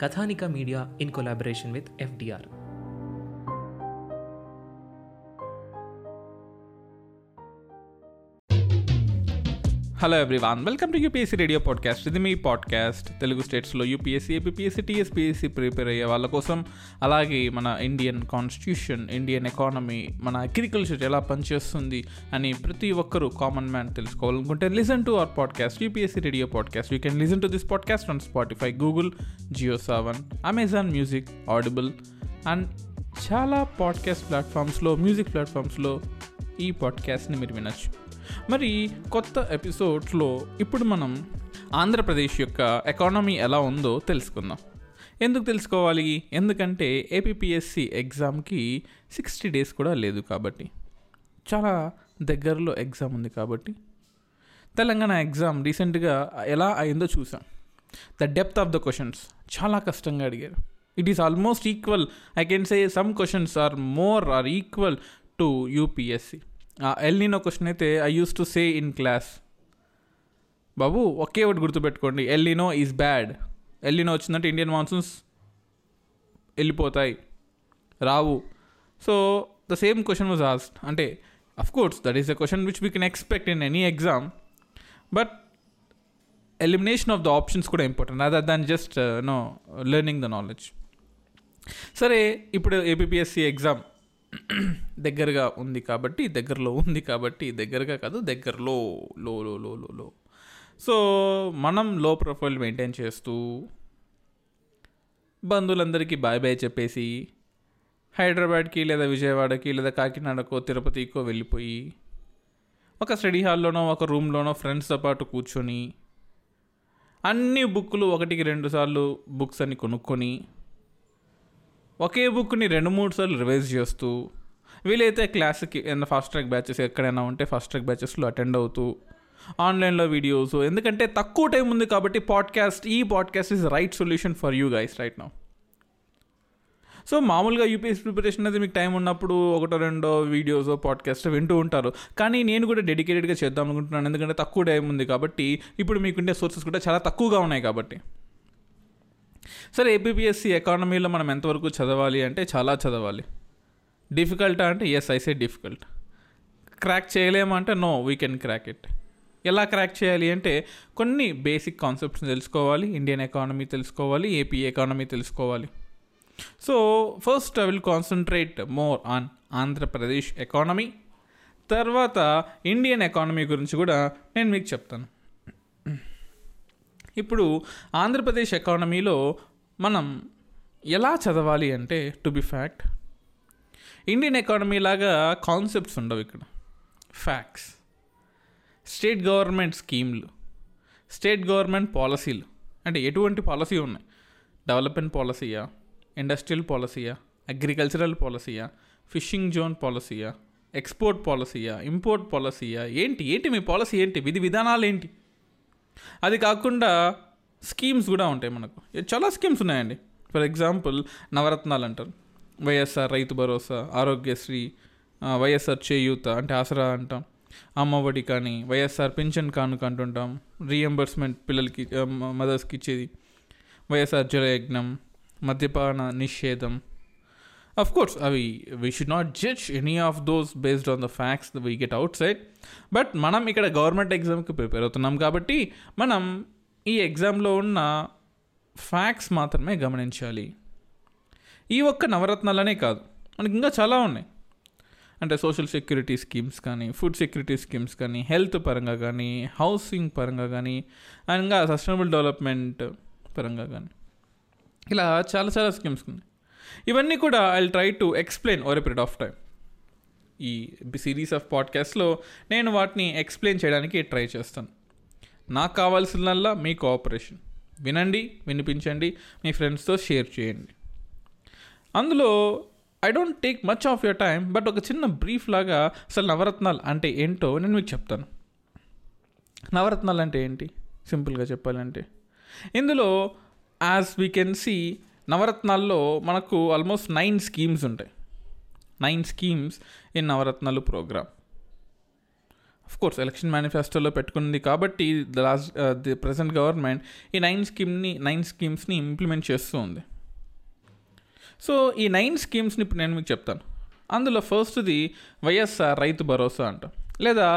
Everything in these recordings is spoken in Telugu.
Kathanika media in collaboration with FDR hello everyone welcome to UPSC radio podcast ఇది మీ పాడ్కాస్ట్ తెలుగు స్టేట్స్లో యూపీఎస్సీ ఏపీఎస్సీ టీఎస్పీఎస్సీ ప్రిపేర్ అయ్యే వాళ్ళ కోసం. అలాగే మన ఇండియన్ కాన్స్టిట్యూషన్ ఇండియన్ ఎకానమీ మన అగ్రికల్చర్ ఎలా పనిచేస్తుంది అని ప్రతి ఒక్కరూ కామన్ మ్యాన్ తెలుసుకోవాలనుకుంటే listen to our podcast UPSC radio podcast you can listen to this podcast on Spotify Google Jio Saavn Amazon music Audible and చాలా పాడ్కాస్ట్ ప్లాట్ఫామ్స్లో మ్యూజిక్ ప్లాట్ఫామ్స్లో ఈ పాడ్కాస్ట్ని మీరు వినొచ్చు. మరి కొత్త ఎపిసోడ్స్లో ఇప్పుడు మనం ఆంధ్రప్రదేశ్ యొక్క ఎకానమీ ఎలా ఉందో తెలుసుకుందాం. ఎందుకు తెలుసుకోవాలి? ఎందుకంటే ఏపీఎస్సి ఎగ్జామ్కి సిక్స్టీ డేస్ కూడా లేదు కాబట్టి. చాలా దగ్గరలో ఎగ్జామ్ ఉంది కాబట్టి. తెలంగాణ ఎగ్జామ్ రీసెంట్గా ఎలా అయిందో చూసాం. The depth of the questions. చాలా కష్టంగా అడిగారు. It is almost equal. I can say some questions are more or equal to UPSC El Nino question అయితే I use to say in class బాబు ఒకే ఒకటి గుర్తుపెట్టుకోండి. El Nino is bad El Nino వచ్చిందంటే ఇండియన్ మాన్సూన్స్ వెళ్ళిపోతాయి. రావు. So the same question was asked అంటే of course that is the question which we can expect in any exam but elimination of the options కూడా important other than just no learning the knowledge సరే ఇప్పుడు ఏపీఎస్సి ఎగ్జామ్ దగ్గరగా ఉంది కాబట్టి దగ్గరలో ఉంది కాబట్టి దగ్గరగా కాదు దగ్గరలో లో లో లో లో లో. సో మనం లో ప్రొఫైల్ మెయింటైన్ చేస్తూ బంధువులందరికీ బాయ్ బాయ్ చెప్పేసి హైదరాబాద్కి లేదా విజయవాడకి లేదా కాకినాడకో తిరుపతికో వెళ్ళిపోయి ఒక స్టడీ హాల్లోనో ఒక రూమ్లోనో ఫ్రెండ్స్తో పాటు కూర్చొని అన్ని బుక్కులు ఒకటికి రెండు సార్లు బుక్స్ అని కొనుక్కొని ఒకే బుక్ని రెండు మూడు సార్లు రివైజ్ చేస్తూ వీలైతే క్లాస్కి ఏదైనా ఫాస్ట్ ట్రాక్ బ్యాచెస్ ఎక్కడైనా ఉంటే ఫాస్ట్ ట్రాక్ బ్యాచెస్లో అటెండ్ అవుతూ ఆన్లైన్లో వీడియోస్. ఎందుకంటే తక్కువ టైం ఉంది కాబట్టి పాడ్కాస్ట్ ఈ podcast is right solution for you guys right now. So మామూలుగా యూపీఎస్ ప్రిపరేషన్ అనేది మీకు టైం ఉన్నప్పుడు ఒకటో రెండో వీడియోస్ పాడ్కాస్ట్ వింటూ ఉంటారు. కానీ నేను కూడా డెడికేటెడ్గా చేద్దాం అనుకుంటున్నాను. ఎందుకంటే తక్కువ టైం ఉంది కాబట్టి ఇప్పుడు మీకుండే సోర్సెస్ కూడా చాలా తక్కువగా ఉన్నాయి కాబట్టి. సరే ఏపీపీఎస్సీ ఎకానమీలో మనం ఎంతవరకు చదవాలి అంటే చాలా చదవాలి. డిఫికల్టా అంటే ఎస్ ఐసే difficult crack చేయలేమంటే no we can crack it ఎలా క్రాక్ చేయాలి అంటే కొన్ని బేసిక్ కాన్సెప్ట్స్ తెలుసుకోవాలి ఇండియన్ ఎకానమీ తెలుసుకోవాలి ఏపీ ఎకానమీ తెలుసుకోవాలి. So first I will concentrate more on Andhra Pradesh economy తర్వాత ఇండియన్ ఎకానమీ గురించి కూడా నేను మీకు చెప్తాను. ఇప్పుడు ఆంధ్రప్రదేశ్ ఎకానమీలో మనం ఎలా చదవాలి అంటే to be fact Indian economy లాగా కాన్సెప్ట్స్ ఉండవు ఇక్కడ. ఫ్యాక్ట్స్ స్టేట్ గవర్నమెంట్ స్కీమ్లు స్టేట్ గవర్నమెంట్ పాలసీలు అంటే ఎటువంటి పాలసీ ఉన్నాయి? డెవలప్మెంట్ పాలసీయా ఇండస్ట్రియల్ పాలసీయా అగ్రికల్చరల్ పాలసీయా ఫిషింగ్ జోన్ పాలసీయా ఎక్స్పోర్ట్ పాలసీయా ఇంపోర్ట్ పాలసీయా ఏంటి ఏంటి మీ పాలసీ ఏంటి? విధి విధానాలు ఏంటి? అది కాకుండా స్కీమ్స్ కూడా ఉంటాయి మనకు. చాలా స్కీమ్స్ ఉన్నాయండి. ఫర్ ఎగ్జాంపుల్ నవరత్నాలు అంటారు. వైఎస్ఆర్ రైతు భరోసా ఆరోగ్యశ్రీ వైఎస్ఆర్ చేయూత అంటే ఆసరా అంటాం. అమ్మఒడి కానీ వైఎస్ఆర్ పెన్షన్ కానుక అంటుంటాం. రీఎంబర్స్మెంట్ పిల్లలకి మదర్స్కి ఇచ్చేది. వైఎస్ఆర్ జలయజ్ఞం మద్యపాన నిషేధం of course అవి we should not judge any of those based on the facts we get outside but మనం ఇక్కడ గవర్నమెంట్ ఎగ్జామ్కి ప్రిపేర్ అవుతున్నాం కాబట్టి మనం ఈ ఎగ్జామ్లో ఉన్న ఫ్యాక్ట్స్ మాత్రమే గమనించాలి. ఈ ఒక్క నవరత్నాలనే కాదు. మనకి ఇంకా చాలా ఉన్నాయి. అంటే సోషల్ సెక్యూరిటీ స్కీమ్స్ కానీ ఫుడ్ సెక్యూరిటీ స్కీమ్స్ కానీ హెల్త్ పరంగా కానీ హౌసింగ్ పరంగా కానీ అండ్ ఇంకా సస్టైనబుల్ డెవలప్మెంట్ పరంగా కానీ. ఇలా చాలా చాలా స్కీమ్స్ ఉన్నాయి. ఇవన్నీ కూడా I try to explain over period of time ఈ సిరీస్ ఆఫ్ పాడ్కాస్ట్లో నేను వాటిని ఎక్స్ప్లెయిన్ చేయడానికి ట్రై చేస్తాను. నాకు కావాల్సినల్లా మీ కోఆపరేషన్ వినండి వినిపించండి మీ ఫ్రెండ్స్తో షేర్ చేయండి. అందులో I don't take much of your time but ఒక చిన్న బ్రీఫ్ లాగా అసలు నవరత్నాలు అంటే ఏంటో నేను మీకు చెప్తాను. నవరత్నాలు అంటే ఏంటి? సింపుల్గా చెప్పాలంటే. ఇందులో యాజ్ వీ కెన్ సీ నవరత్నాల్లో మనకు ఆల్మోస్ట్ నైన్ స్కీమ్స్ ఉంటాయి. Nine schemes in Navaratnalu program course election మేనిఫెస్టోలో పెట్టుకుంది కాబట్టి the last the present government ఈ నైన్ స్కీమ్ని నైన్ స్కీమ్స్ని ఇంప్లిమెంట్ చేస్తూ ఉంది. సో ఈ నైన్ స్కీమ్స్ని ఇప్పుడు నేను మీకు చెప్తాను. అందులో ఫస్ట్ది వైఎస్ఆర్ రైతు భరోసా అంట. లేదా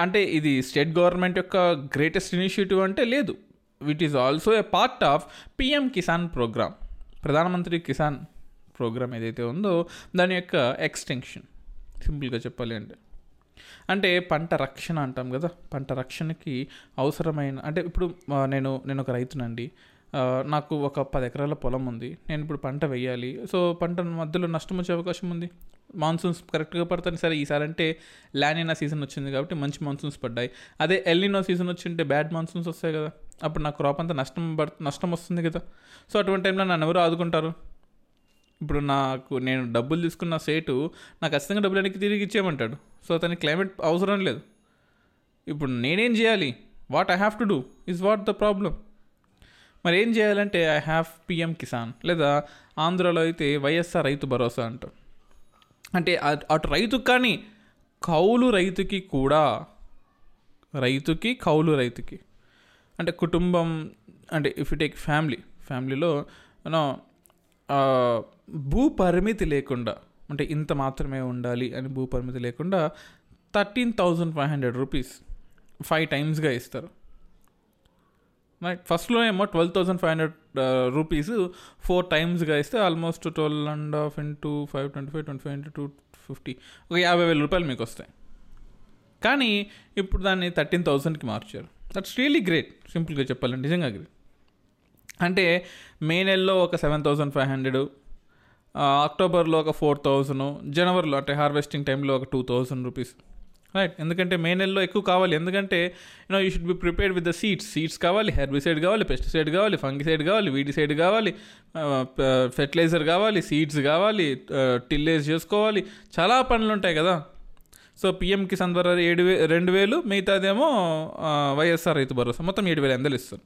అంటే ఇది స్టేట్ గవర్నమెంట్ యొక్క గ్రేటెస్ట్ ఇనిషియేటివ్ అంటే లేదు. It is also a part of PM Kisan program Pradhan Mantri Kisan program ఏదైతే ఉందో దాని యొక్క ఎక్స్టెన్షన్ సింపుల్గా చెప్పాలి అంటే. అంటే పంట రక్షణ అంటాం కదా పంట రక్షణకి అవసరమైన అంటే ఇప్పుడు నేను నేను ఒక రైతునండి. నాకు ఒక పది ఎకరాల పొలం ఉంది. నేను ఇప్పుడు పంట వేయాలి. సో పంట మధ్యలో నష్టం వచ్చే అవకాశం ఉంది? మాన్సూన్స్ కరెక్ట్గా పడతాయి? సరే ఈసారి అంటే లానినా సీజన్ వచ్చింది కాబట్టి మంచి మాన్సూన్స్ పడ్డాయి. అదే ఎల్నినో సీజన్ వచ్చింటే బ్యాడ్ మాన్సూన్స్ వస్తాయి కదా. అప్పుడు నా క్రాప్ అంతా నష్టం పడు నష్టం వస్తుంది కదా. సో అటువంటి టైంలో నన్ను ఎవరు ఆదుకుంటారు? ఇప్పుడు నాకు నేను డబ్బులు తీసుకున్న సేటు నాకు ఖచ్చితంగా డబ్బులు వెనక్కి తిరిగి ఇచ్చేయమంటాడు. సో అతనికి క్లైమేట్ అవసరం లేదు. ఇప్పుడు నేనేం చేయాలి? What I have to do is what the problem మరి ఏం చేయాలంటే ఐ హ్యావ్ పిఎం కిసాన్ లేదా ఆంధ్రలో అయితే వైఎస్ఆర్ రైతు భరోసా అంటాం అంటే అటు- అటు రైతుకు కానీ కౌలు రైతుకి కూడా రైతుకి కౌలు రైతుకి అంటే కుటుంబం అంటే ఇఫ్ యు టేక్ ఫ్యామిలీ ఫ్యామిలీలో మనం భూ పరిమితి లేకుండా అంటే ఇంత మాత్రమే ఉండాలి అని భూ పరిమితి లేకుండా thirteen thousand five hundred rupees five టైమ్స్గా ఇస్తారు. మరి ఫస్ట్లో ఏమో twelve thousand five hundred rupees four టైమ్స్గా ఇస్తే almost twelve and half into five twenty five twenty five into two fifty ఒక యాభై వేల రూపాయలు మీకు వస్తాయి. కానీ ఇప్పుడు దాన్ని థర్టీన్ థౌజండ్కి మార్చారు. దట్స్ రియలీ గ్రేట్ సింపుల్గా చెప్పాలంటే నిజంగా గ్రేట్ అంటే మే నెలలో ఒక సెవెన్ థౌజండ్ ఫైవ్ హండ్రెడ్ అక్టోబర్లో ఒక ఫోర్ థౌజండ్ జనవరిలో అంటే హార్వెస్టింగ్ టైంలో ఒక టూ థౌజండ్ రూపీస్ రైట్ ఎందుకంటే మే నెలలో ఎక్కువ కావాలి. ఎందుకంటే you know you should be prepared with the seeds seeds కావాలి హెర్బిసైడ్ కావాలి పెస్టిసైడ్ కావాలి ఫంగిసైడ్ కావాలి వీడిసైడ్ కావాలి uh, uh, ఫెర్టిలైజర్ కావాలి సీడ్స్ కావాలి uh, టిల్లేజ్ చేసుకోవాలి. చాలా పనులు ఉంటాయి కదా. సో పిఎం కిసాన్ ద్వారా ఏడు వే రెండు వేలు మిగతాదేమో వైఎస్ఆర్ రైతు భరోసా. మొత్తం ఏడు వేల ఎందలు ఇస్తారు.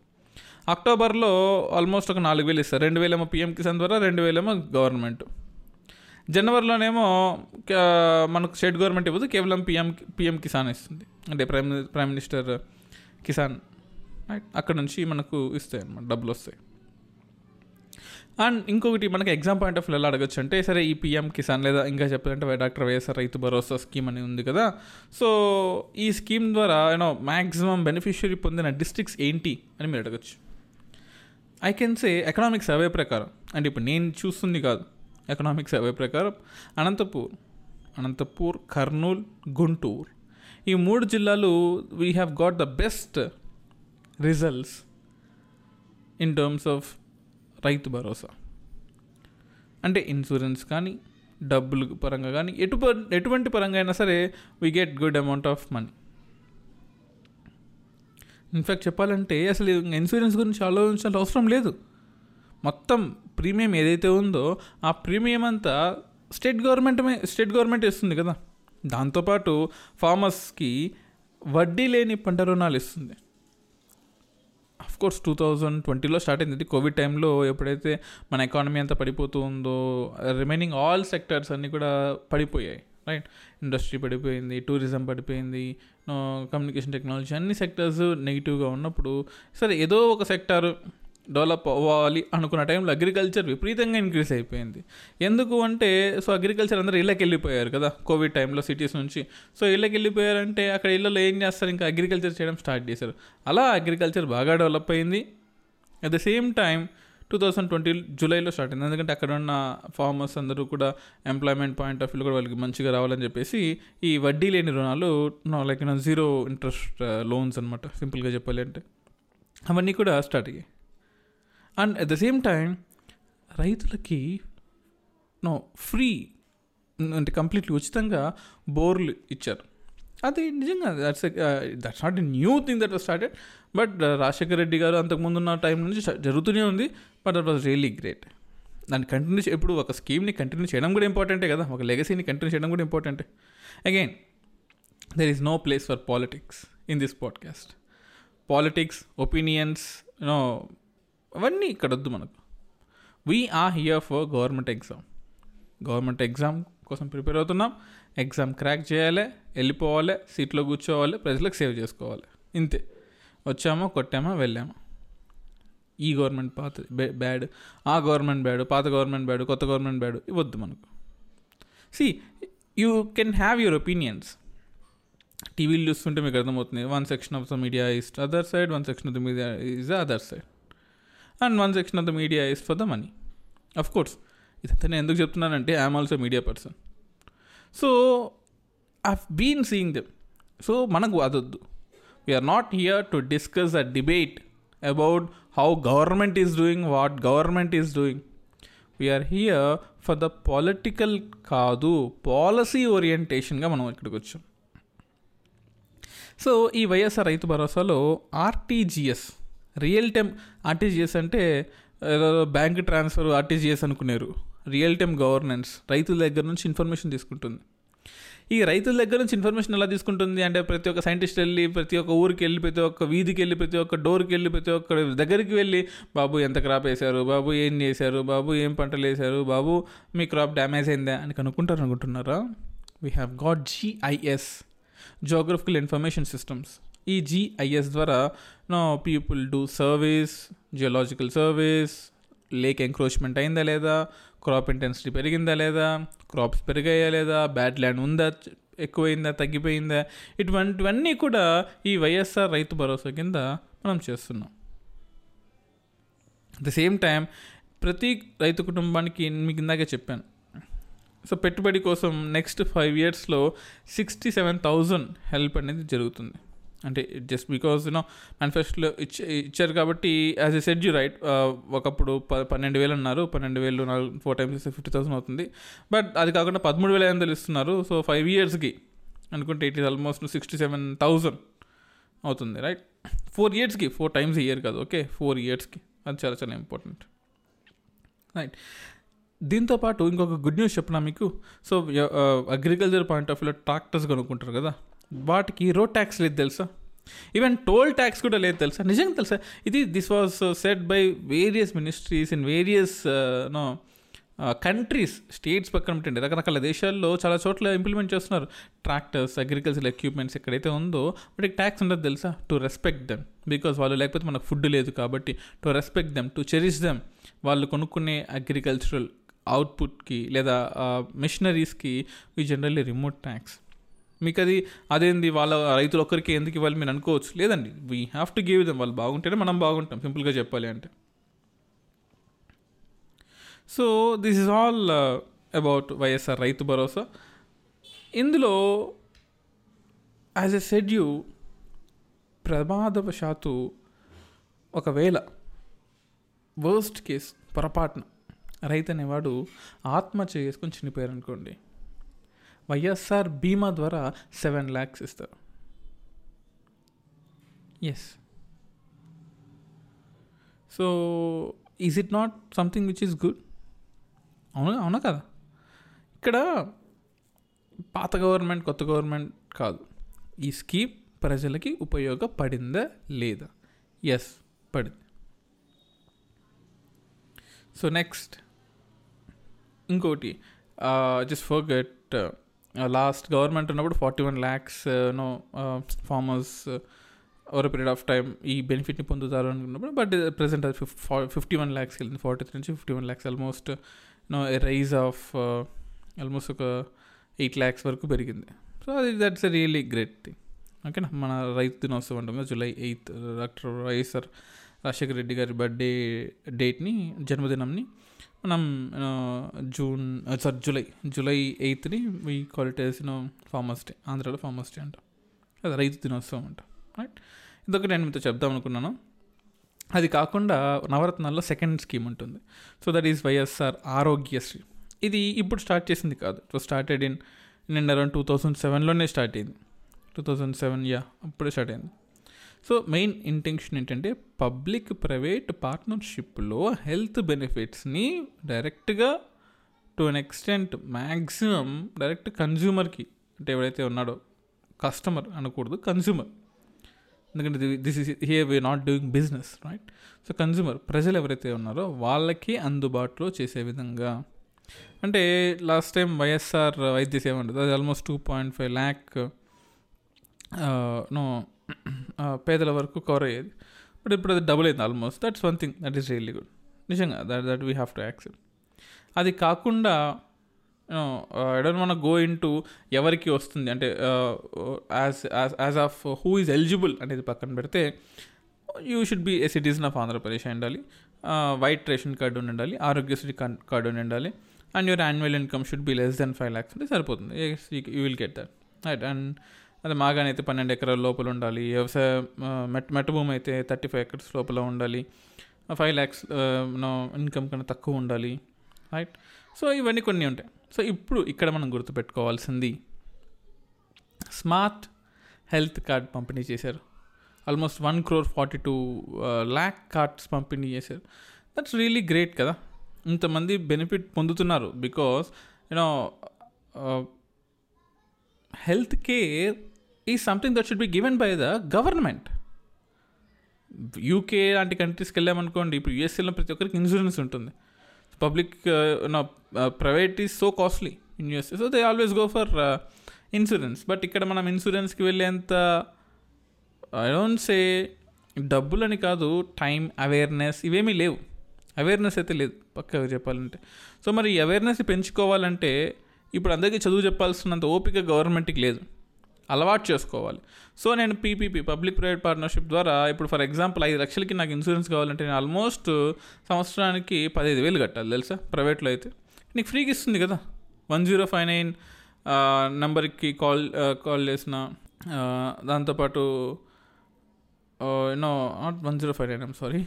అక్టోబర్లో ఆల్మోస్ట్ ఒక నాలుగు వేలు ఇస్తారు. రెండు వేలేమో పిఎం కిసాన్ ద్వారా రెండు వేలేమో గవర్నమెంట్ జనవరిలోనేమో మనకు స్టేట్ గవర్నమెంట్ ఇవ్వదు కేవలం పిఎం పిఎం కిసాన్ ఇస్తుంది. అంటే prime prime minister Kisan right? అక్కడ నుంచి మనకు ఇస్తాయి అన్నమాట డబ్బులు వస్తాయి. అండ్ ఇంకొకటి మనకి ఎగ్జామ్ పాయింట్ ఆఫ్ ఎలా అడగచ్చు అంటే సరే ఈ పిఎం కిసాన్ లేదా ఇంకా చెప్పాలంటే why- doctor YSR Rythu Bharosa scheme అని ఉంది కదా. సో ఈ స్కీమ్ ద్వారా యూనో మ్యాక్సిమం బెనిఫిషియరీ పొందిన డిస్ట్రిక్ట్స్ ఏంటి అని మీరు అడగచ్చు. I can say economic survey ప్రకారం అంటే ఇప్పుడు నేను చూస్తుంది కాదు ఎకనామిక్ సర్వే ప్రకారం అనంతపూర్ అనంతపూర్ కర్నూల్ గుంటూరు. ఈ మూడు జిల్లాలు we have got the best results in terms of Rythu Bharosa. అంటే ఇన్సూరెన్స్ కానీ డబ్బులు పరంగా కానీ ఎటు ఎటువంటి పరంగా అయినా సరే we get good amount of money in fact చెప్పాలంటే అసలు ఇన్సూరెన్స్ గురించి ఆలోచించాల్సిన అవసరం లేదు. మొత్తం ప్రీమియం ఏదైతే ఉందో ఆ ప్రీమియం అంతా స్టేట్ గవర్నమెంట్ స్టేట్ గవర్నమెంట్ ఇస్తుంది కదా. దాంతోపాటు ఫార్మర్స్కి వడ్డీ లేని పంట రుణాలు ఇస్తుంది. కోర్స్ టూ థౌజండ్ ట్వంటీలో స్టార్ట్ అయింది. ఇది కోవిడ్ టైంలో ఎప్పుడైతే మన ఎకానమీ అంతా పడిపోతూ ఉందో రిమైనింగ్ ఆల్ సెక్టర్స్ అన్నీ కూడా పడిపోయాయి రైట్ ఇండస్ట్రీ పడిపోయింది టూరిజం పడిపోయింది కమ్యూనికేషన్ టెక్నాలజీ అన్ని సెక్టర్స్ నెగిటివ్గా ఉన్నప్పుడు సరే ఏదో ఒక సెక్టార్ డెవలప్ అవ్వాలి అనుకున్న టైంలో అగ్రికల్చర్ విపరీతంగా ఇంక్రీస్ అయిపోయింది. ఎందుకు అంటే సో అగ్రికల్చర్ అందరూ ఇళ్ళకి వెళ్ళిపోయారు కదా కోవిడ్ టైంలో సిటీస్ నుంచి. సో ఇళ్ళకి వెళ్ళిపోయారంటే అక్కడ ఇళ్ళలో ఏం చేస్తారు? ఇంకా అగ్రికల్చర్ చేయడం స్టార్ట్ చేశారు. అలా అగ్రికల్చర్ బాగా డెవలప్ అయింది. At the same time two thousand twenty జూలైలో స్టార్ట్ అయింది. ఎందుకంటే అక్కడ ఉన్న ఫార్మర్స్ అందరూ కూడా ఎంప్లాయ్మెంట్ పాయింట్ ఆఫ్ వ్యూలో కూడా వాళ్ళకి మంచిగా రావాలని చెప్పేసి ఈ వడ్డీ లేని రుణాలు లైక్ జీరో ఇంట్రెస్ట్ లోన్స్ అనమాట సింపుల్గా చెప్పాలి అంటే అవన్నీ కూడా స్టార్ట్ అయ్యాయి. And at the same time రైతులకి నో ఫ్రీ అంటే కంప్లీట్లీ ఉచితంగా బోర్లు ఇచ్చారు. అది నిజంగా that's that's not a new thing that was started but Rajasekhara Reddy గారు అంతకుముందు ఉన్న టైం నుంచి జరుగుతూనే ఉంది but that was really great దాన్ని కంటిన్యూ ఎప్పుడు ఒక స్కీమ్ని కంటిన్యూ చేయడం కూడా ఇంపార్టెంటే కదా ఒక లెగసీని కంటిన్యూ చేయడం కూడా ఇంపార్టెంటే again there is no place for politics in this podcast politics opinions you know అవన్నీ ఇక్కడ వద్దు మనకు. We are here for government exam government exam కోసం ప్రిపేర్ అవుతున్నాం. ఎగ్జామ్ క్రాక్ చేయాలి వెళ్ళిపోవాలి సీట్లో కూర్చోవాలి ప్రజలకు సేవ్ చేసుకోవాలి. ఇంతే. వచ్చామో కొట్టామా వెళ్ళామా? ఈ గవర్నమెంట్ పాత బే- బ్యాడ్ ఆ గవర్నమెంట్ బ్యాడ్ పాత గవర్నమెంట్ బ్యాడ్ కొత్త గవర్నమెంట్ బ్యాడ్ ఇవ్వద్దు మనకు. See you can have your opinions టీవీలు చూస్తుంటే మీకు అర్థమవుతుంది. One section of the media is other side one section of the media is the other side and one section of the media is for the money. Of course ఇదంతా నేను ఎందుకు చెప్తున్నానంటే I'm also media person so I been seeing them so మనకు అదొద్దు. We're not here to discuss a debate about how government is doing what government is doing we're here for the political కాదు పాలసీ ఓరియంటేషన్గా మనం ఇక్కడికి వచ్చాం. సో ఈ వైఎస్ఆర్ రైతు భరోసాలో ఆర్టీజీఎస్ రియల్ టైమ్ ఆర్టీజీఎస్ అంటే ఏదో bank transfer RTGS అనుకునేరు. Real time governance. రైతుల దగ్గర నుంచి ఇన్ఫర్మేషన్ తీసుకుంటుంది. ఈ రైతుల దగ్గర నుంచి ఇన్ఫర్మేషన్ ఎలా తీసుకుంటుంది అంటే ప్రతి ఒక్క సైంటిస్ట్ వెళ్ళి ప్రతి ఒక్క ఊరికి వెళ్ళి ప్రతి ఒక్క వీధికి వెళ్ళి ప్రతి ఒక్క డోర్కి వెళ్ళి ప్రతి ఒక్క దగ్గరికి వెళ్ళి బాబు ఎంత క్రాప్ వేశారు? బాబు ఏం చేశారు? బాబు ఏం పంటలు వేశారు? బాబు మీ క్రాప్ డ్యామేజ్ అయిందా? అని కనుక్కుంటారు అనుకుంటున్నారా? We have got GIS geographical information systems ఈ జిఐఎస్ ద్వారా no people do service geological service lake encroachment అయిందా లేదా? క్రాప్ ఇంటెన్సిటీ పెరిగిందా లేదా? క్రాప్స్ పెరిగాయా లేదా? బ్యాడ్ ల్యాండ్ ఉందా? ఎక్కువైందా? తగ్గిపోయిందా? ఇటువంటివన్నీ కూడా ఈ వైఎస్ఆర్ రైతు భరోసా కింద మనం చేస్తున్నాం. ద సేమ్ టైం ప్రతి రైతు కుటుంబానికి మీకు ఇందాకే చెప్పాను. సో పెట్టుబడి కోసం నెక్స్ట్ ఫైవ్ ఇయర్స్లో సిక్స్టీ సెవెన్ థౌజండ్ హెల్ప్ అనేది జరుగుతుంది. అంటే జస్ట్ బికాజ్ యూనో మేనిఫెస్టోలో ఇచ్చే ఇచ్చారు కాబట్టి as I said you right ఒకప్పుడు ప పన్నెండు వేలు అన్నారు. పన్నెండు వేలు నాలుగు ఫోర్ టైమ్స్ ఇస్తే ఫిఫ్టీ థౌసండ్ అవుతుంది. బట్ అది కాకుండా పదమూడు వేల ఐదు వందలు ఇస్తున్నారు సో ఫైవ్ ఇయర్స్కి అనుకుంటే it is almost sixty seven thousand అవుతుంది రైట్ ఫోర్ ఇయర్స్కి ఫోర్ టైమ్స్ ఇయర్ కాదు ఓకే ఫోర్ ఇయర్స్కి అది చాలా చాలా ఇంపార్టెంట్ రైట్ దీంతో పాటు ఇంకొక గుడ్ న్యూస్ చెప్పిన మీకు? సో అగ్రికల్చర్ పాయింట్ ఆఫ్ వ్యూలో ట్రాక్టర్స్ కొనుక్కుంటారు కదా? వాటికి రోడ్ ట్యాక్స్ లేదు తెలుసా? ఈవెన్ టోల్ ట్యాక్స్ కూడా లేదు తెలుసా? నిజంగా తెలుసా? ఇది this was set by various ministries in various no countries states పక్కన పెట్టండి. రకరకాల దేశాల్లో చాలా చోట్ల ఇంప్లిమెంట్ చేస్తున్నారు. ట్రాక్టర్స్ అగ్రికల్చర్ ఎక్విప్మెంట్స్ ఎక్కడైతే ఉందో వాటికి ట్యాక్స్ ఉండదు తెలుసా? టు రెస్పెక్ట్ దెమ్ బికాస్ వాళ్ళు లేకపోతే మనకు ఫుడ్ లేదు కాబట్టి to respect them to cherish them వాళ్ళు కొనుక్కునే అగ్రికల్చరల్ అవుట్పుట్కి లేదా మిషనరీస్కి వీ జనరల్లీ రిమోట్ ట్యాక్స్ మీకు అది అదేంది? వాళ్ళ రైతులు ఒక్కరికి ఎందుకు ఇవ్వాలి మీరు అనుకోవచ్చు. లేదండి. We have to give them వాళ్ళు బాగుంటేనే మనం బాగుంటాం. సింపుల్గా చెప్పాలి అంటే. So this is all about YSR Rythu Bharosa. ఇందులో యాజ్ ఎ షెడ్యూ ప్రమాదవశాత్తు ఒకవేళ వర్స్ట్ కేస్ పొరపాటున రైతు అనేవాడు ఆత్మహత్య చేసుకొని చనిపోయారు అనుకోండి వైఎస్ఆర్ బీమా ద్వారా సెవెన్ ల్యాక్స్ ఇస్తారు. Yes so is it not something which is good అవును అవునా కదా? ఇక్కడ పాత గవర్నమెంట్ కొత్త గవర్నమెంట్ కాదు. ఈ స్కీమ్ ప్రజలకి ఉపయోగపడిందా లేదా? ఎస్ పడింది. సో నెక్స్ట్ ఇంకోటి just for get last government ఉన్నప్పుడు forty one lakhs no farmers over period of time ఈ బెనిఫిట్ని పొందుతారు అనుకున్నప్పుడు బట్ ప్రజెంట్ uh, అది ఫిఫ్టీ వన్ ల్యాక్స్కి వెళ్ళింది ఫార్టీ త్రీ నుంచి fifty one lakhs almost no rise of almost ఒక ఎయిట్ ల్యాక్స్ వరకు పెరిగింది. సో అది that's a really great thing ఓకేనా మన రైతు దినోత్సవం ఉంటుంది July eighth doctor YSR Rajasekhara Reddy గారి బర్త్డే డేట్ని జన్మదినంని మనం June sorry July July ఎయిత్ని we call it farmers day ఆంధ్రాలో ఫార్మర్స్ డే అంట. అది రైతు దినోత్సవం అంట రైట్ ఇదొకటి నేను మీతో చెప్దాం అనుకున్నాను. అది కాకుండా నవరత్నాల్లో సెకండ్ స్కీమ్ ఉంటుంది. So that is YSR Aarogyasri ఇది ఇప్పుడు స్టార్ట్ చేసింది కాదు. It was started in in around two thousand సెవెన్లోనే start అయింది. టూ థౌజండ్ సెవెన్ యా అప్పుడే స్టార్ట్ అయింది. సో మెయిన్ ఇంటెన్షన్ ఏంటంటే పబ్లిక్ ప్రైవేట్ పార్ట్నర్షిప్లో హెల్త్ బెనిఫిట్స్ని డైరెక్ట్గా to an extent maximum direct కన్జ్యూమర్కి అంటే ఎవరైతే ఉన్నాడో కస్టమర్ అనకూడదు కన్జ్యూమర్ ఎందుకంటే this is here we not doing business right so consumer ప్రజలు ఎవరైతే ఉన్నారో వాళ్ళకి అందుబాటులో చేసే విధంగా. అంటే లాస్ట్ టైం వైఎస్ఆర్ వైద్య సేవ ఉంటుంది అది almost two point five lakh no పేదల వరకు కవర్ అయ్యేది. బట్ ఇప్పుడు అది డబుల్ అయింది almost that's one thing that is really good నిజంగా that that we have to accept అది కాకుండా ఐ డోంట్ మన గో ఇన్ టు ఎవరికి వస్తుంది. అంటే as as of who is eligible అనేది పక్కన పెడితే you should B A citizen of Andhra Pradesh అయి ఉండాలి వైట్ రేషన్ కార్డు ఉండి ఉండాలి ఆరోగ్యశ్రీ కార్డు ఉండి ఉండాలి. And your annual income should be less then five lakhs అంటే సరిపోతుంది. You will get that right and అదే మాగానే అయితే పన్నెండు ఎకరాల లోపల ఉండాలి. వ్యవసాయ మెట్ మెట్ట భూమి అయితే థర్టీ ఫైవ్ ఎకర్స్ లోపల ఉండాలి. ఫైవ్ ల్యాక్స్ నో ఇన్కమ్ కన్నా తక్కువ ఉండాలి. రైట్? సో ఇవన్నీ కొన్ని ఉంటాయి. సో ఇప్పుడు ఇక్కడ మనం గుర్తుపెట్టుకోవాల్సింది స్మార్ట్ హెల్త్ కార్డ్ పంపిణీ చేశారు. Almost one crore forty two lakh cards పంపిణీ చేశారు. దట్స్ రియలీ గ్రేట్ కదా. ఇంతమంది బెనిఫిట్ పొందుతున్నారు because you know health care ఈ something that should be given by the government UK లాంటి కంట్రీస్కి వెళ్ళామనుకోండి ఇప్పుడు యూఎస్ఏలో ప్రతి ఒక్కరికి ఇన్సూరెన్స్ ఉంటుంది. Public private is so costly in USA so they always go for insurance but ఇక్కడ మనం ఇన్సూరెన్స్కి వెళ్ళేంత ఐ డోంట్ సే డబ్బులని కాదు టైం అవేర్నెస్ ఇవేమీ లేవు. అవేర్నెస్ అయితే లేదు పక్కగా చెప్పాలంటే. సో మరి ఈ అవేర్నెస్ పెంచుకోవాలంటే ఇప్పుడు అందరికీ చదువు చెప్పాల్సినంత ఓపిక గవర్నమెంట్కి లేదు. అలవాటు చేసుకోవాలి. సో నేను పీపీపీ పబ్లిక్ ప్రైవేట్ పార్ట్నర్షిప్ ద్వారా ఇప్పుడు ఫర్ ఎగ్జాంపుల్ ఐదు లక్షలకి నాకు ఇన్సూరెన్స్ కావాలంటే నేను ఆల్మోస్ట్ సంవత్సరానికి పదిహేను వేలు కట్టాలి తెలుసా? ప్రైవేట్లో అయితే. నీకు ఫ్రీకి ఇస్తుంది కదా. వన్ జీరో ఫైవ్ నైన్ నెంబర్కి కాల్ కాల్ చేసిన దాంతోపాటు no not one zero five nine I'm sorry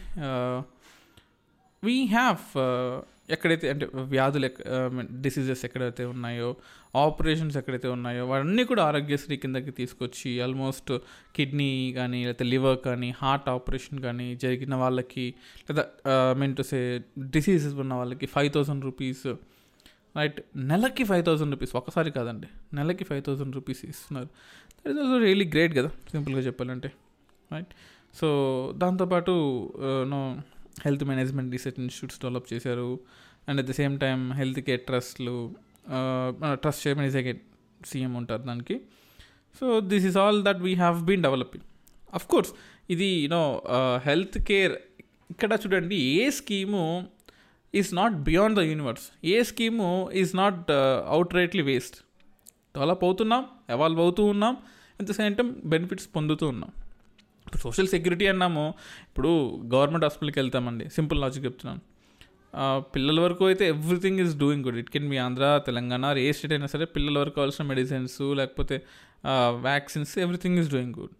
we have ఎక్కడైతే అంటే వ్యాధులు డిసీజెస్ ఎక్కడైతే ఉన్నాయో ఆపరేషన్స్ ఎక్కడైతే ఉన్నాయో వాటన్నీ కూడా ఆరోగ్యశ్రీ కిందకి తీసుకొచ్చి ఆల్మోస్ట్ కిడ్నీ కానీ లేకపోతే లివర్ కానీ హార్ట్ ఆపరేషన్ కానీ జరిగిన వాళ్ళకి లేదా మీన్ టు సే డిసీజెస్ ఉన్న వాళ్ళకి ఫైవ్ థౌసండ్ రూపీస్ రైట్ నెలకి ఫైవ్ థౌసండ్ రూపీస్ ఒకసారి కాదండి నెలకి ఫైవ్ థౌసండ్ రూపీస్ ఇస్తున్నారు. That is also really great కదా సింపుల్గా చెప్పాలంటే రైట్ సో దాంతోపాటు no health management research institutes develop చేశారు. And at the same time health care ట్రస్ట్లు trust chairman is again CM ఉంటారు దానికి. So this is all that we have been developing. Of course ఇది యూనో హెల్త్ కేర్ ఇక్కడ చూడండి a scheme is not beyond the universe. A scheme is not out rightly waste develop అవుతున్నాం ఎవాల్వ్ అవుతూ ఉన్నాం at the same time benefits పొందుతూ ఉన్నాం. ఇప్పుడు సోషల్ సెక్యూరిటీ అన్నాము. ఇప్పుడు గవర్నమెంట్ హాస్పిటల్కి వెళ్తామండి. సింపుల్ లాజిక్ చెప్తున్నాను. పిల్లల వరకు అయితే everything is doing good. It can me Andhra Telangana A state అయినా సరే పిల్లల వరకు కావాల్సిన మెడిసిన్స్ లేకపోతే vaccines everything is doing good.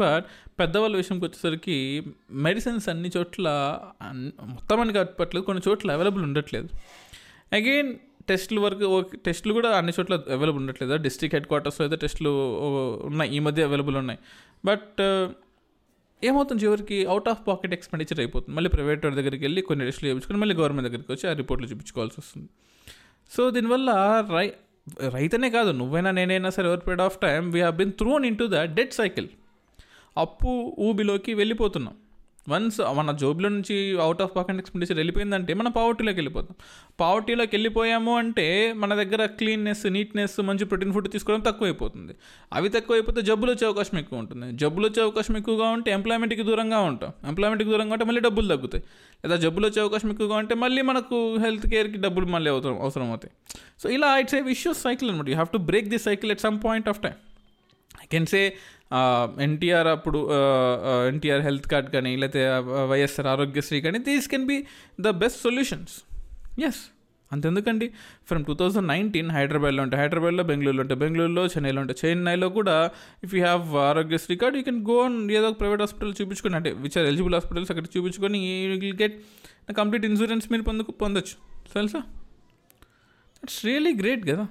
But పెద్దవాళ్ళ విషయంకి వచ్చేసరికి మెడిసిన్స్ అన్ని చోట్ల మొత్తం అని కట్టట్లేదు కొన్ని చోట్ల అవైలబుల్ ఉండట్లేదు. అగైన్ టెస్టుల వరకు టెస్టులు కూడా అన్ని చోట్ల అవైలబుల్ ఉండట్లేదు? డిస్ట్రిక్ట్ హెడ్ క్వార్టర్స్లో అయితే టెస్టులు ఉన్నాయి. ఈ మధ్య అవైలబుల్ ఉన్నాయి. బట్ ఏమవుతుంది చివరికి? అవుట్ ఆఫ్ పాకెట్ ఎక్స్పెండిచర్ అయిపోతుంది. మళ్ళీ ప్రైవేట్ వాడి దగ్గరికి వెళ్ళి కొన్ని టెస్టులు చేయించుకొని మళ్ళీ గవర్నమెంట్ దగ్గరికి వచ్చి ఆ రిపోర్ట్లు చూపించుకోవాల్సి వస్తుంది. సో దీనివల్ల రై రైతనే కాదు నువ్వైనా నేనైనా సరే over period of time we have been thrown into the debt cycle అప్పు ఊబిలోకి వెళ్ళిపోతున్నాం. వన్స్ మన జోబులో నుంచి అవుట్ ఆఫ్ పాకెట్ ఎక్స్పెండిచర్ వెళ్ళిపోయిందంటే మన పావర్టీలోకి వెళ్ళిపోతాం. పావర్టీలోకి వెళ్ళిపోయాము అంటే మన దగ్గర క్లీన్నెస్ నీట్నెస్ మంచి ప్రోటీన్ ఫుడ్ తీసుకోవడం తక్కువైపోతుంది. అవి తక్కువైపోతే జబ్బులు వచ్చే అవకాశం ఎక్కువ ఉంటుంది. జబ్బులు వచ్చే అవకాశం ఎక్కువగా ఉంటే ఎంప్లాయ్మెంట్కి దూరంగా ఉంటాం. ఎంప్లాయ్మెంట్కి దూరంగా ఉంటే మళ్ళీ డబ్బులు తగ్గుతాయి. లేదా జబ్బులు వచ్చే అవకాశం ఎక్కువగా ఉంటే మళ్ళీ మనకు హెల్త్ కేర్కి డబ్బులు మళ్ళీ అవసరం అవసరం అవుతాయి. సో ఇలా ఇట్స్ ఏ విష్యూస్ సైకిల్ అనమాట you have to break this cycle at some point of time I can say NTR అప్పుడు ఎన్టీఆర్ హెల్త్ కార్డ్ కానీ లేకపోతే వైఎస్ఆర్ ఆరోగ్యశ్రీ కానీ these can be the best solutions yes అంతెందుకండి? ఫ్రమ్ టూ థౌజండ్ నైన్టీన్ హైదరాబాద్లో ఉంటాయి హైదరాబాద్లో బెంగళూరులో ఉంటాయి బెంగళూరులో చెన్నైలో ఉంటాయి చెన్నైలో కూడా if you have Aarogyasri card you can go and ఏదో ఒక ప్రైవేట్ హాస్పిటల్ చూపించుకొని అంటే విచ్ ఆర్ ఎలిజిబుల్ హాస్పిటల్స్ అక్కడ చూపించుకొని you will get complete insurance మీరు పొందుకు పొందొచ్చు. తెలుసా? ఇట్స్ రియలీ గ్రేట్ కదా?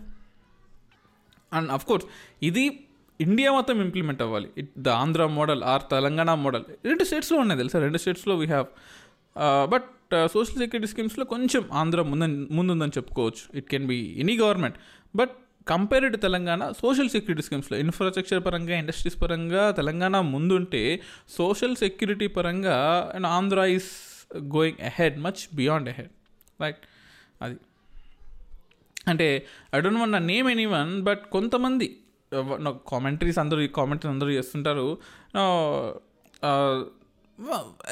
అండ్ అఫ్ కోర్స్ ఇది ఇండియా మొత్తం ఇంప్లిమెంట్ అవ్వాలి. It the Andhra model or Telangana model రెండు స్టేట్స్లో ఉన్నాయి తెలుసా? రెండు స్టేట్స్లో we have but social security స్కీమ్స్లో కొంచెం ఆంధ్ర ముందు ముందుందని చెప్పుకోవచ్చు. It can be any government but compared to Telangana social security స్కీమ్స్లో infrastructure పరంగా ఇండస్ట్రీస్ పరంగా తెలంగాణ ముందుంటే సోషల్ సెక్యూరిటీ పరంగా and Andhra is going ahead much beyond ahead right అది. అంటే I don't want name any one but కొంతమంది కామెంటరీస్ అందరూ ఈ కామెంటరీస్ అందరూ చేస్తుంటారు.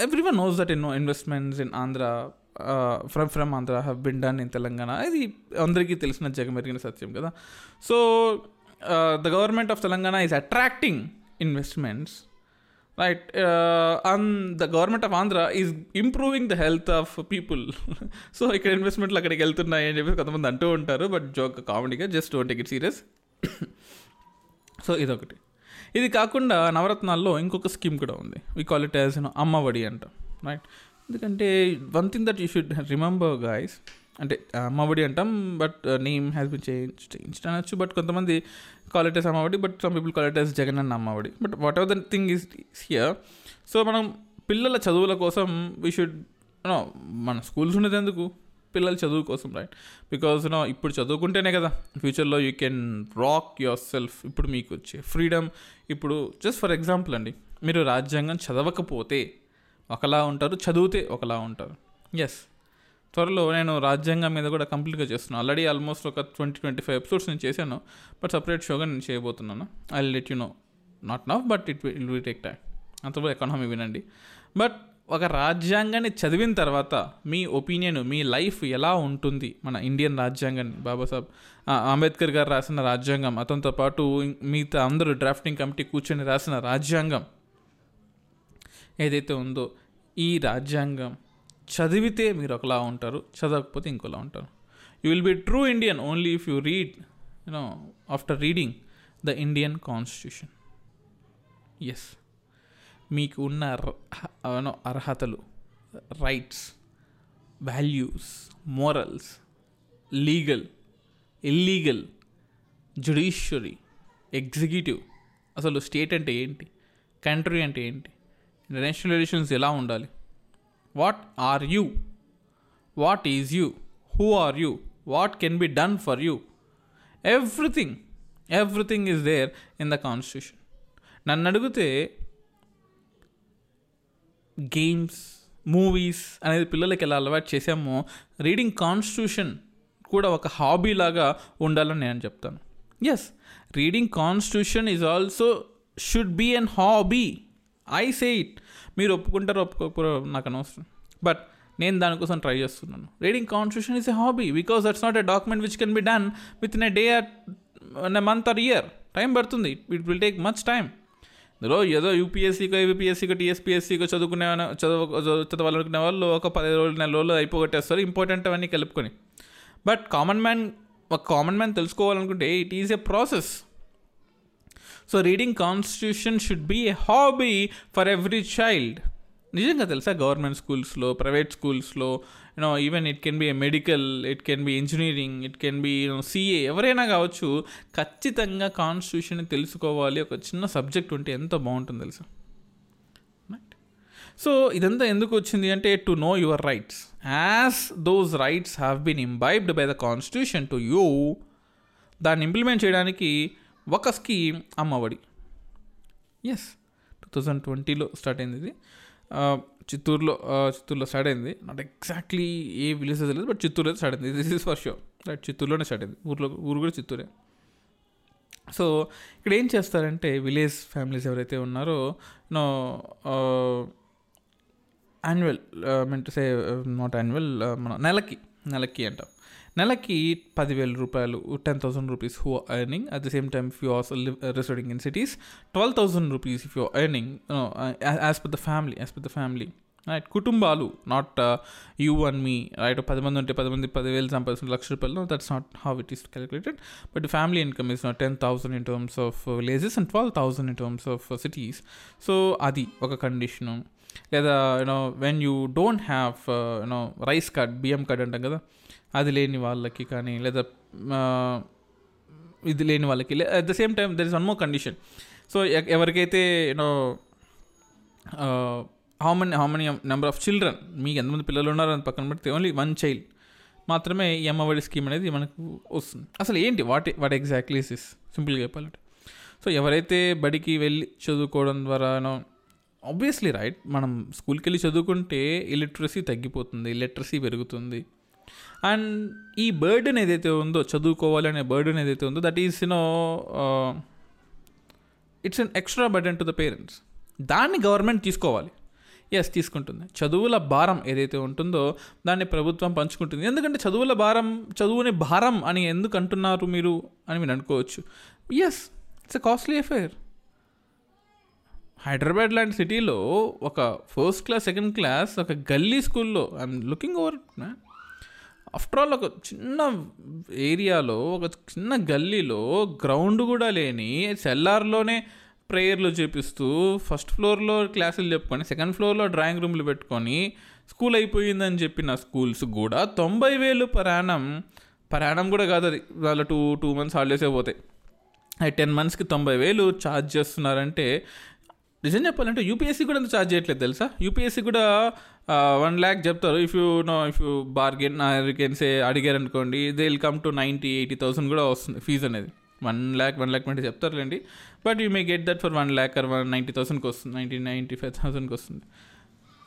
ఎవ్రీ వన్ నోస్ దట్ ఎన్నో investments in Andhra from from Andhra have been done in Telangana ఇది అందరికీ తెలిసిన జగమెరిగిన సత్యం కదా. So the government of Telangana is attracting investments right and the government of Andhra is improving the health of people so ఇక్కడ ఇన్వెస్ట్మెంట్లు అక్కడికి వెళ్తున్నాయి అని చెప్పేసి కొంతమంది అంటూ ఉంటారు బట్ జోక్ కామెడీగా just don't take it serious so ఇదొకటి. ఇది కాకుండా నవరత్నాల్లో ఇంకొక స్కీమ్ కూడా ఉంది. We call it as Amma Vodi అంట రైట్ ఎందుకంటే one thing that you should remember guys అంటే అమ్మఒడి అంటాం but name has been change change అనొచ్చు బట్ కొంతమంది qualities Amma Vodi but some people qualities Jagan అన్న Amma Vodi but whatever the thing is here so మనం పిల్లల చదువుల కోసం వీ షుడ్ మన స్కూల్స్ ఉండేది ఎందుకు? పిల్లల చదువు కోసం రైట్ బికాజ్ నో ఇప్పుడు చదువుకుంటేనే కదా ఫ్యూచర్లో you can rock yourself ఇప్పుడు మీకు వచ్చే ఫ్రీడమ్ ఇప్పుడు జస్ట్ ఫర్ ఎగ్జాంపుల్ అండి మీరు రాజ్యాంగం చదవకపోతే ఒకలా ఉంటారు చదివితే ఒకలా ఉంటారు. ఎస్ త్వరలో నేను రాజ్యాంగం మీద కూడా కంప్లీట్గా చేస్తున్నాను. ఆల్రెడీ ఆల్మోస్ట్ ఒక ట్వంటీ ట్వంటీ ఫైవ్ ఎపిసోడ్స్ నేను చేశాను బట్ సపరేట్ షోగా నేను చేయబోతున్నాను. I let you know not now but it will take time అంతలో ఎకానమీ వినండి. బట్ ఒక రాజ్యాంగాన్ని చదివిన తర్వాత మీ ఒపీనియన్ మీ లైఫ్ ఎలా ఉంటుంది? మన ఇండియన్ రాజ్యాంగాన్ని బాబాసాహెబ్ అంబేద్కర్ గారు రాసిన రాజ్యాంగం అతనితో పాటు మిగతా అందరూ డ్రాఫ్టింగ్ కమిటీ కూర్చొని రాసిన రాజ్యాంగం ఏదైతే ఉందో ఈ రాజ్యాంగం చదివితే మీరు ఒకలా ఉంటారు చదవకపోతే ఇంకోలా ఉంటారు. You will be true Indian only if you read you know after reading the Indian constitution yes మీకు ఉన్న అర్హతలు rights values morals legal illegal judiciary executive అసలు స్టేట్ అంటే ఏంటి? కంట్రీ అంటే ఏంటి? ఇంటర్నేషనల్ రిలేషన్స్ ఎలా ఉండాలి? What are you what is you who are you what can be done for you everything everything is there in the constitution నన్ను అడిగితే గేమ్స్ మూవీస్ అనేది పిల్లలకి ఎలా అలవాటు చేసామో రీడింగ్ కాన్స్టిట్యూషన్ కూడా ఒక హాబీ లాగా ఉండాలని నేను చెప్తాను. Yes reading constitution is also should be an hobby I say it మీరు ఒప్పుకుంటారు ఒప్పుకోకపోరు నాకు అనవసరం. బట్ నేను దానికోసం ట్రై చేస్తున్నాను. Reading constitution is a hobby because that's not a document which can be done with in a day or month or year time పడుతుంది. It will take much time ఇందులో ఏదో యూపీఎస్సీకో యూపీఎస్సీకో టీఎస్పీఎస్సీకో చదువుకునే చదువు చదవాలనుకునే వాళ్ళు ఒక పది రోజులు నెల రోజులు అయిపోగొట్టేస్తారు. ఇంపార్టెంట్ అవన్నీ కలుపుకొని. బట్ కామన్ మ్యాన్ ఒక కామన్ మ్యాన్ తెలుసుకోవాలనుకుంటే it is a process so reading constitution should be a hobby for every child నిజంగా తెలుసా గవర్నమెంట్ స్కూల్స్లో ప్రైవేట్ స్కూల్స్లో you know even it can be medical it can be engineering it can be you know CA ఎవరైనా కావచ్చు ఖచ్చితంగా కాన్స్టిట్యూషన్ తెలుసుకోవాలి. ఒక చిన్న సబ్జెక్ట్ ఉంటే ఎంత బాగుంటుంది తెలుసా? సో ఇదంతా ఎందుకు వచ్చింది అంటే to know your rights as those rights have been imbibed by the constitution to you దాన్ని ఇంప్లిమెంట్ చేయడానికి ఒక scheme Amma Vodi. Yes two thousand ట్వంటీలో స్టార్ట్ అయింది ఇది. చిత్తూరులో చిత్తూరులో స్టార్ట్ అయింది. నాట్ ఎగ్జాక్ట్లీ ఏ విలేజ్ తెలియదు బట్ చిత్తూరులో స్టార్ట్ అయింది. This is for sure right చిత్తూరులోనే start అయింది. ఊర్లో ఊరు కూడా చిత్తూరే. సో ఇక్కడ ఏం చేస్తారంటే విలేజ్ ఫ్యామిలీస్ ఎవరైతే ఉన్నారో no annual mean to say not annual మన నెలకి నెలకి అంటాం. నెలకి పదివేల రూపాయలు ten thousand rupees who earning. At the same time if you also residing in cities twelve thousand rupees if you earning as per the family as per the family right కుటుంబాలు not you and me right పది మంది ఉంటే పది మంది పదివేలు సంపాదించిన లక్ష రూపాయలు that's not how it is calculated but family income is not ten thousand in terms of villages and twelve thousand in terms of cities so అది ఒక కండిషను లేదా you know when you don't have you know rice card బియ్యం కార్డ్ అంటాం కదా అది లేని వాళ్ళకి కానీ లేదా ఇది లేని వాళ్ళకి at the same time there is one more condition so ఎవరికైతే you know how many how many number of children మీకు ఎంతమంది పిల్లలు ఉన్నారో అని పక్కన పెడితే ఓన్లీ వన్ చైల్డ్ మాత్రమే ఈ అమ్మఒడి స్కీమ్ అనేది మనకు వస్తుంది. అసలు ఏంటి? వాట్ వాట్ ఎగ్జాక్ట్లీ ఇస్ సింపుల్గా చెప్పాలంటే. సో ఎవరైతే బడికి వెళ్ళి చదువుకోవడం ద్వారా ఆబ్వియస్లీ రైట్ మనం స్కూల్కి వెళ్ళి చదువుకుంటే ఇలిటరసీ తగ్గిపోతుంది లిటరసీ పెరుగుతుంది. అండ్ ఈ బర్డెన్ ఏదైతే ఉందో చదువుకోవాలి అనే బర్డెన్ ఏదైతే ఉందో that is you know it's an extra burden to the parents దాన్ని గవర్నమెంట్ తీసుకోవాలి. ఎస్ తీసుకుంటుంది. చదువుల భారం ఏదైతే ఉంటుందో దాన్ని ప్రభుత్వం పంచుకుంటుంది. ఎందుకంటే చదువుల భారం చదువుని భారం అని ఎందుకు అంటున్నారు మీరు అని మీరు అనుకోవచ్చు. Yes it's a costly affair Hyderabad లాంటి సిటీలో ఒక ఫస్ట్ క్లాస్ సెకండ్ క్లాస్ ఒక గల్లీ స్కూల్లో I'm looking over after all ఒక చిన్న ఏరియాలో ఒక చిన్న గల్లీలో గ్రౌండ్ కూడా లేని సెల్లార్లోనే ప్రేయర్లు చేపిస్తూ ఫస్ట్ ఫ్లోర్లో క్లాసులు చెప్పుకొని సెకండ్ ఫ్లోర్లో డ్రాయింగ్ రూమ్లు పెట్టుకొని స్కూల్ అయిపోయిందని చెప్పిన స్కూల్స్ కూడా తొంభై వేలు పరాణం పరాణం కూడా కాదు అది. వాళ్ళ టూ టూ మంత్స్ హాలిడేసే పోతాయి. టెన్ మంత్స్కి తొంభై వేలు ఛార్జ్ చేస్తున్నారంటే నిజం చెప్పాలంటే యూపీఎస్సీ కూడా ఎంత ఛార్జ్ చేయట్లేదు తెలుసా? యూపీఎస్సీ కూడా వన్ ల్యాక్ చెప్తారు. If you know if you bargain కెన్సే అడిగారు అనుకోండి they will come to ninety eighty thousand కూడా వస్తుంది ఫీజు అనేది. One lakh one lakh twenty చెప్తారులేండి. But you may get that for one lakh or one ninety థౌసండ్కి వస్తుంది. నైంటీ నైంటీ ఫైవ్ థౌసండ్కి వస్తుంది.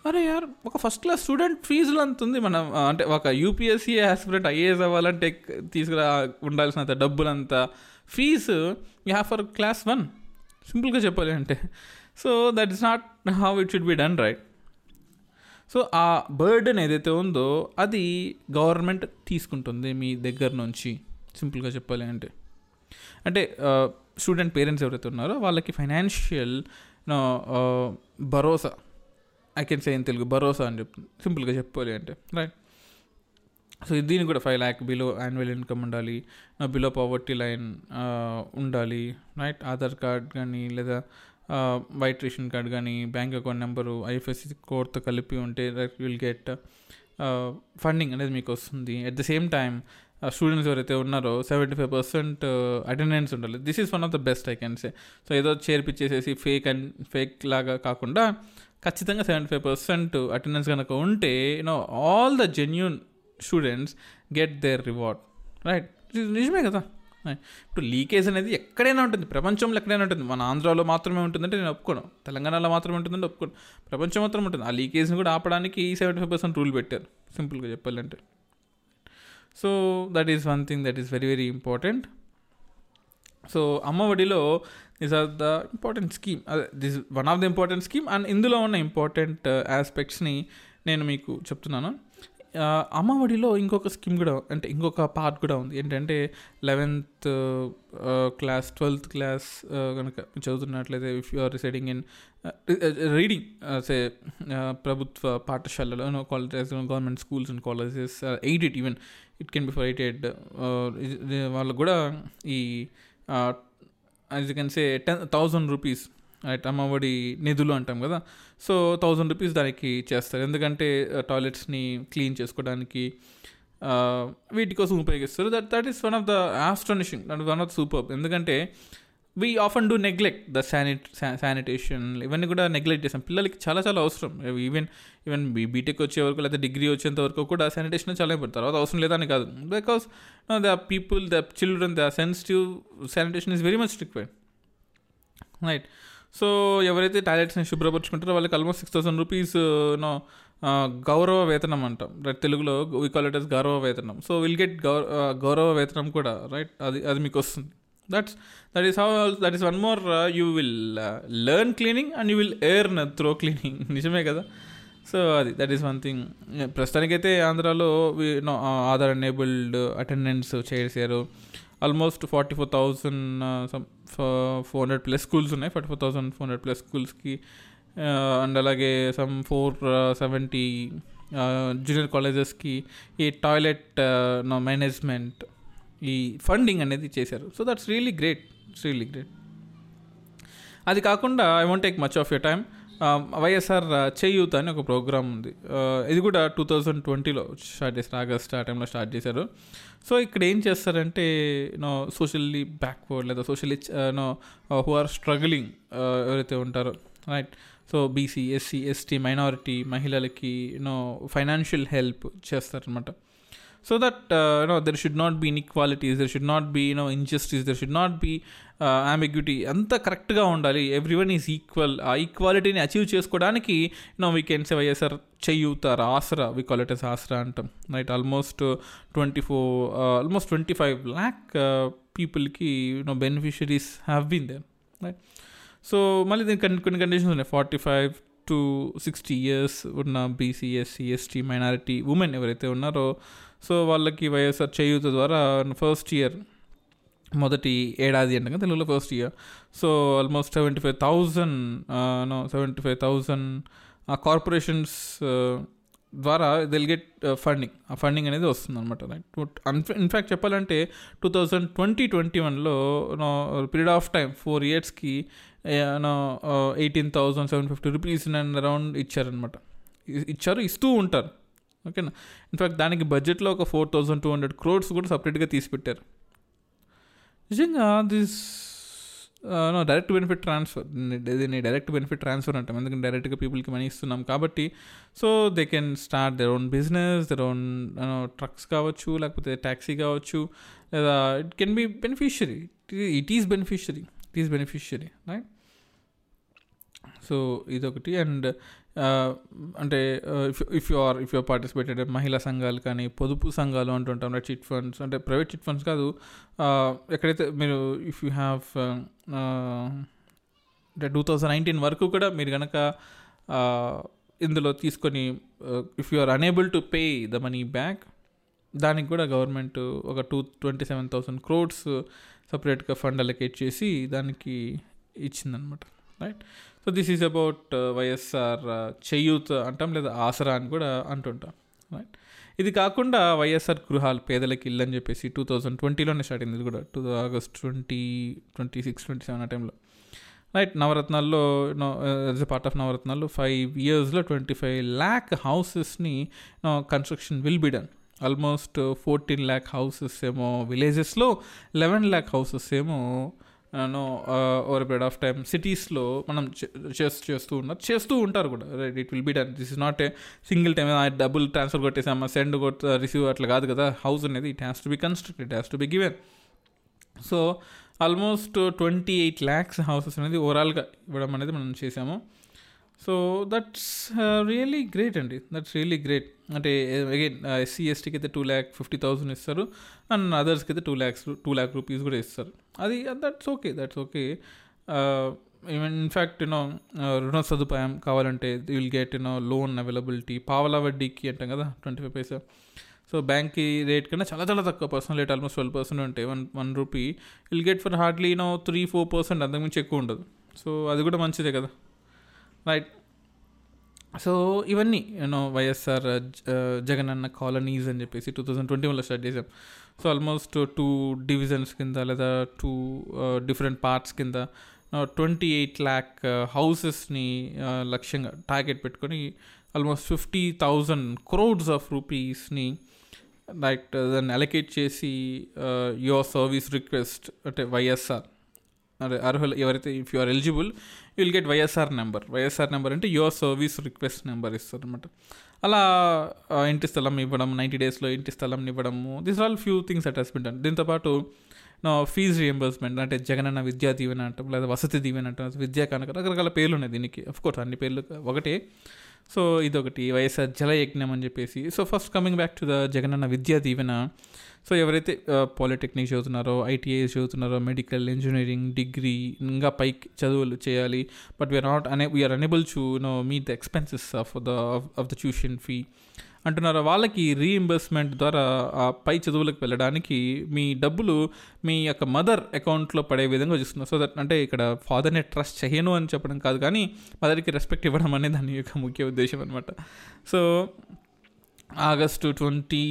అరే యార్ ఒక ఫస్ట్ క్లాస్ స్టూడెంట్ ఫీజులు అంత ఉంది మనం అంటే ఒక యూపీఎస్సీ ఆస్పిరెంట్ ఐఏఎస్ అవ్వాలంటే తీసుకురా ఉండాల్సినంత డబ్బులంత fee you have for class one సింపుల్గా చెప్పాలి అంటే so that is not how it should be done right so ఆ బర్డెన్ ఏదైతే ఉందో అది గవర్నమెంట్ తీసుకుంటుంది మీ దగ్గర నుంచి సింపుల్గా చెప్పాలి అంటే. అంటే స్టూడెంట్ పేరెంట్స్ ఎవరైతే ఉన్నారో వాళ్ళకి financial Bharosa I can say in Telugu భరోసా అని చెప్తుంది సింపుల్గా చెప్పాలి అంటే రైట్ సో దీనికి కూడా five lakh below annual income ఉండాలి బిలో పవర్టీ లైన్ ఉండాలి రైట్ ఆధార్ కార్డ్ కానీ లేదా వైట్ రేషన్ కార్డ్ కానీ బ్యాంక్ అకౌంట్ నెంబరు ఐఎఫ్ఎస్సి కోడ్తో కలిపి ఉంటే విల్ గెట్ ఫండింగ్ అనేది మీకు వస్తుంది. At the same time students ఎవరైతే ఉన్నారో సెవెంటీ ఫైవ్ పర్సెంట్ అటెండెన్స్ ఉండాలి. This is one of the best I can say so ఏదో చేర్పించేసేసి ఫేక్ అండ్ ఫేక్ లాగా కాకుండా ఖచ్చితంగా సెవెంటీ ఫైవ్ పర్సెంట్ అటెండెన్స్ కనుక ఉంటే you know all the genuine students get their reward right నిజమే కదా? ఇప్పుడు లీకేజ్ అనేది ఎక్కడైనా ఉంటుంది. ప్రపంచంలో ఎక్కడైనా ఉంటుంది. మన ఆంధ్రాలో మాత్రమే ఉంటుందంటే నేను ఒప్పుకోను. తెలంగాణలో మాత్రమే ఉంటుందంటే ఒప్పుకోను. ప్రపంచం మాత్రం ఉంటుంది. ఆ లీకేజ్ని కూడా ఆపడానికి ఈ సెవెంటీ ఫైవ్ పర్సెంట్ రూల్ పెట్టారు సింపుల్గా చెప్పాలంటే so that is one thing that is very very important so అమ్మఒడిలో this are the important scheme this one of the important scheme and ఇందులో ఉన్న ఇంపార్టెంట్ ఆస్పెక్ట్స్ని uh, నేను మీకు చెప్తున్నాను. అమ్మఒడిలో ఇంకొక స్కీమ్ కూడా అంటే ఇంకొక పార్ట్ కూడా ఉంది. ఏంటంటే లెవెన్త్ క్లాస్ ట్వెల్త్ క్లాస్ కనుక చదువుతున్నట్లయితే if you are residing in reading say ప్రభుత్వ పాఠశాలలో colleges government schools and colleges aided even it can be for aided వాళ్ళకు కూడా ఈ as you can say ten thousand rupees right Amma Vodi నిధులు అంటాం కదా. సో థౌజండ్ రూపీస్ దానికి చేస్తారు. ఎందుకంటే టాయిలెట్స్ని క్లీన్ చేసుకోవడానికి వీటి కోసం ఉపయోగిస్తారు. That that is one of the astonishing that one of super ఎందుకంటే we often do neglect the శానిట్ sanitation ఇవన్నీ కూడా నెగ్లెక్ట్ చేస్తాం. పిల్లలకి చాలా చాలా అవసరం. ఈవెన్ ఈవెన్ బీటెక్ వచ్చే వరకు లేదా డిగ్రీ వచ్చేంత వరకు కూడా శానిటేషన్ చాలా ఇంపార్టెంట్ తర్వాత అవసరం లేదని కాదు. Because the people the children the sensitive sanitation is very much required right so ఎవరైతే టాయిలెట్స్ని శుభ్రపరుచుకుంటారో వాళ్ళకి almost six thousand rupees no గౌరవ వేతనం అంటాం. రైట్ తెలుగులో వీ కాల్ ఇట్ ఎస్ గౌరవ వేతనం. సో విల్ గెట్ గౌర గౌరవ వేతనం కూడా రైట్ అది అది మీకు వస్తుంది that's that is how that is one more you will learn cleaning and you will earn through cleaning నిజమే కదా? సో అది దట్ ఈస్ వన్ థింగ్ ప్రస్తుతానికైతే ఆంధ్రాలో no uh, Aadhaar enabled attendance చేశారు almost forty four thousand some four hundred plus schools ఉన్నాయి. Forty four thousand four hundred plus స్కూల్స్కి అండ్ అలాగే సమ్ ఫోర్ సెవెంటీ జూనియర్ కాలేజెస్కి ఈ టాయిలెట్ మేనేజ్మెంట్ ఈ ఫండింగ్ అనేది చేశారు. So that's really great it's really great అది కాకుండా I want take much of your time Um, YSR uh, Cheyutha అని ఒక ప్రోగ్రామ్ ఉంది. Uh, ఇది కూడా టూ థౌజండ్ ట్వంటీలో స్టార్ట్ చేశారు ఆగస్ట్ ఆ టైంలో స్టార్ట్ చేశారు. సో ఇక్కడ ఏం చేస్తారంటే నో సోషల్లీ బ్యాక్వర్డ్ లేదా socially uh, no who are struggling ఎవరైతే ఉంటారో right so BC SC ST minority మహిళలకి నో ఫైనాన్షియల్ హెల్ప్ చేస్తారనమాట so that no there should not be inequalities there should not be no injustice there should not be ambiguity అంతా కరెక్ట్గా ఉండాలి. ఎవ్రీ వన్ ఈజ్ ఈక్వల్ ఆ ఈక్వాలిటీని అచీవ్ చేసుకోవడానికి no we can say YSR చెయ్యూతారు Aasara we call it as Aasara అంటాం. Right almost twenty four almost twenty five lakh పీపుల్కి no beneficiaries have been there right so మళ్ళీ దీనికి కొన్ని కొన్ని కండిషన్స్ ఉన్నాయి. Forty five to sixty years ఉన్న BC SC ST minority women ఎవరైతే ఉన్నారో సో వాళ్ళకి వైఎస్ఆర్ చేయూత ద్వారా ఫస్ట్ ఇయర్ మొదటి ఏడాది అంటే తెలుగులో first year so almost seventy five thousand no seventy five thousand corporations ద్వారా దిల్ గెట్ ఫండింగ్ ఆ ఫండింగ్ అనేది వస్తుంది అనమాట రైట్ ఇన్ఫ్యాక్ట్ చెప్పాలంటే టూ థౌజండ్ ట్వంటీ ట్వంటీ వన్లో no period of time four ఇయర్స్కి no eighteen thousand seven fifty rupees and around ఇచ్చారనమాట ఇచ్చారు ఇస్తూ ఉంటారు. ఓకేనా? ఇన్ఫ్యాక్ట్ దానికి బడ్జెట్లో ఒక four thousand two hundred crores కూడా సపరేట్గా తీసిపెట్టారు. నిజంగా this no direct benefit transfer దీన్ని డైరెక్ట్ బెనిఫిట్ ట్రాన్స్ఫర్ అంటాం. ఎందుకంటే డైరెక్ట్గా పీపుల్కి మనీ ఇస్తున్నాం కాబట్టి so they can start their own business their own trucks కావచ్చు లేకపోతే ట్యాక్సీ కావచ్చు లేదా it can be beneficiary it is beneficiary it is beneficiary right so ఇదొకటి. అండ్ అంటే if if you are if you participated మహిళా సంఘాలు కానీ పొదుపు సంఘాలు అంటుంటాం రైట్ చిట్ ఫండ్స్ అంటే ప్రైవేట్ చిట్ ఫండ్స్ కాదు. ఎక్కడైతే మీరు ఇఫ్ యూ హ్యావ్ అంటే టూ థౌజండ్ నైన్టీన్ వరకు కూడా మీరు కనుక ఇందులో తీసుకొని if you are unable to pay the money back దానికి కూడా గవర్నమెంట్ ఒక two twenty seven thousand crores సపరేట్గా ఫండ్ అలొకేట్ చేసి దానికి ఇచ్చిందనమాట right so this is about YSR Cheyutha అంటాం లేదా ఆసరా అని కూడా అంటుంటాం రైట్ ఇది కాకుండా వైఎస్ఆర్ గృహాలు పేదలకి ఇల్లు అని చెప్పేసి టూ థౌజండ్ ట్వంటీలోనే స్టార్ట్ అయింది. ఇది కూడా two August twenty twenty six twenty seven ఆ టైంలో రైట్ నవరత్నాల్లో యాజ్ ఎ పార్ట్ ఆఫ్ నవరత్నాల్లో ఫైవ్ ఇయర్స్లో twenty five lakh హౌసెస్ని construction will be done almost fourteen lakh houses ఏమో విలేజెస్లో లెవెన్ ల్యాక్ హౌసెస్ ఏమో no over period of time సిటీస్లో మనం చేస్తూ చేస్తూ ఉన్నారు చేస్తూ ఉంటారు కూడా. Right it will be done this is not a single time double transfer కొట్టేసామా send కొట్ రిసీవ్ అట్లా కాదు కదా. హౌస్ అనేది it has to be construct it has to be given so almost twenty eight lakhs houses అనేది ఓవరాల్గా ఇవ్వడం అనేది మనం చేసాము. సో దట్స్ రియలీ గ్రేట్ అండి దట్స్ రియలీ గ్రేట్ అంటే అగైన్ ఎస్సీ ఎస్టీకి అయితే టూ ల్యాక్ ఫిఫ్టీ థౌసండ్ ఇస్తారు. అండ్ అదర్స్కి అయితే two lakhs two lakh rupees కూడా ఇస్తారు. అది that's okay that's okay even in fact you know రుణ సదుపాయం కావాలంటే will get you know loan availability పావలా వడ్డీకి అంటాం కదా ట్వంటీ ఫైవ్ పైసా సో బ్యాంక్కి రేట్ కన్నా చాలా చాలా తక్కువ. Personal rate almost twelve percent ఉంటాయి one one rupee will get for hardly no three four percent అంతకుమించి ఎక్కువ ఉండదు. సో అది కూడా మంచిదే కదా. రైట్ సో ఇవన్నీ you know YSR uh, uh, Jagananna colonies అని చెప్పేసి టూ థౌజండ్ ట్వంటీ వన్లో స్టార్ట్ చేసాం సో ఆల్మోస్ట్ టూ డివిజన్స్ కింద లేదా టూ డిఫరెంట్ పార్ట్స్ కింద ట్వంటీ ఎయిట్ ల్యాక్ హౌసెస్ని లక్ష్యంగా టార్గెట్ పెట్టుకొని almost fifty thousand crores of రూపీస్ని like దాన్ని అలొకేట్ చేసి యువర్ సర్వీస్ రిక్వెస్ట్ అంటే వైఎస్ఆర్ అదే అర్హులు ఎవరైతే if you are eligible will get YSR number YSR number అంటే యువర్ సర్వీస్ రిక్వెస్ట్ నెంబర్ ఇస్తారు అనమాట అలా ఇంటి స్థలం ఇవ్వడం నైంటీ డేస్లో ఇంటి స్థలం ఇవ్వడము this all few things attachment husband దీంతోపాటు నా ఫీజు రియంబర్స్మెంట్ అంటే జగనన్న విద్యా దీవెన అంటాం లేదా వసతి దీవెన అంటాం విద్యా కనుక రకరకాల పేర్లు ఉన్నాయి దీనికి కోర్స్ అన్ని పేర్లు ఒకటే. సో ఇదొకటి వైఎస్ఆర్ జలయజ్ఞం అని చెప్పేసి. So first coming back to the Jagananna Vidya Deevena so ఎవరైతే పాలిటెక్నిక్ చదువుతున్నారో ఐటీఐ చదువుతున్నారో మెడికల్ ఇంజనీరింగ్ డిగ్రీ ఇంకా పైకి చదువులు చేయాలి బట్ వీఆర్ నాట్ అనే we're unable to no meet the expenses of the of the tuition fee అంటున్నారు వాళ్ళకి రీఇంబర్స్మెంట్ ద్వారా ఆ పై చదువులకు వెళ్ళడానికి మీ డబ్బులు మీ యొక్క మదర్ అకౌంట్లో పడే విధంగా చూస్తున్నారు. సో దట్ అంటే ఇక్కడ ఫాదర్ని ట్రస్ట్ చేయను అని చెప్పడం కాదు కానీ మదర్కి రెస్పెక్ట్ ఇవ్వడం అనేది దాని యొక్క ముఖ్య ఉద్దేశం అనమాట so August twenty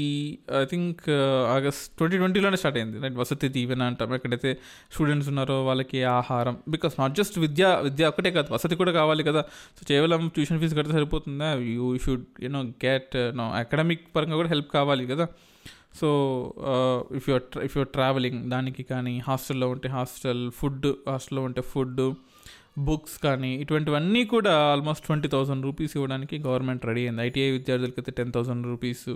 I think uh, August twenty ట్వంటీలోనే start అయింది. రైట్ వసతి దీవెన అంటాం. ఎక్కడైతే స్టూడెంట్స్ ఉన్నారో వాళ్ళకి ఆహారం. బికాస్ నాట్ జస్ట్ విద్య విద్య ఒకటే కాదు వసతి కూడా కావాలి కదా. సో కేవలం ట్యూషన్ ఫీజు కడితే సరిపోతుందా? You should you know get no academic పరంగా కూడా హెల్ప్ కావాలి కదా. So if your if your traveling దానికి కానీ హాస్టల్లో ఉంటే హాస్టల్ ఫుడ్ హాస్టల్లో ఉంటే ఫుడ్ బుక్స్ కానీ ఇటువంటివన్నీ కూడా ఆల్మోస్ట్ ట్వంటీ థౌసండ్ రూపీస్ ఇవ్వడానికి గవర్నమెంట్ రెడీ అయింది. ఐటీఐ విద్యార్థులకి అయితే టెన్ థౌసండ్ రూపీస్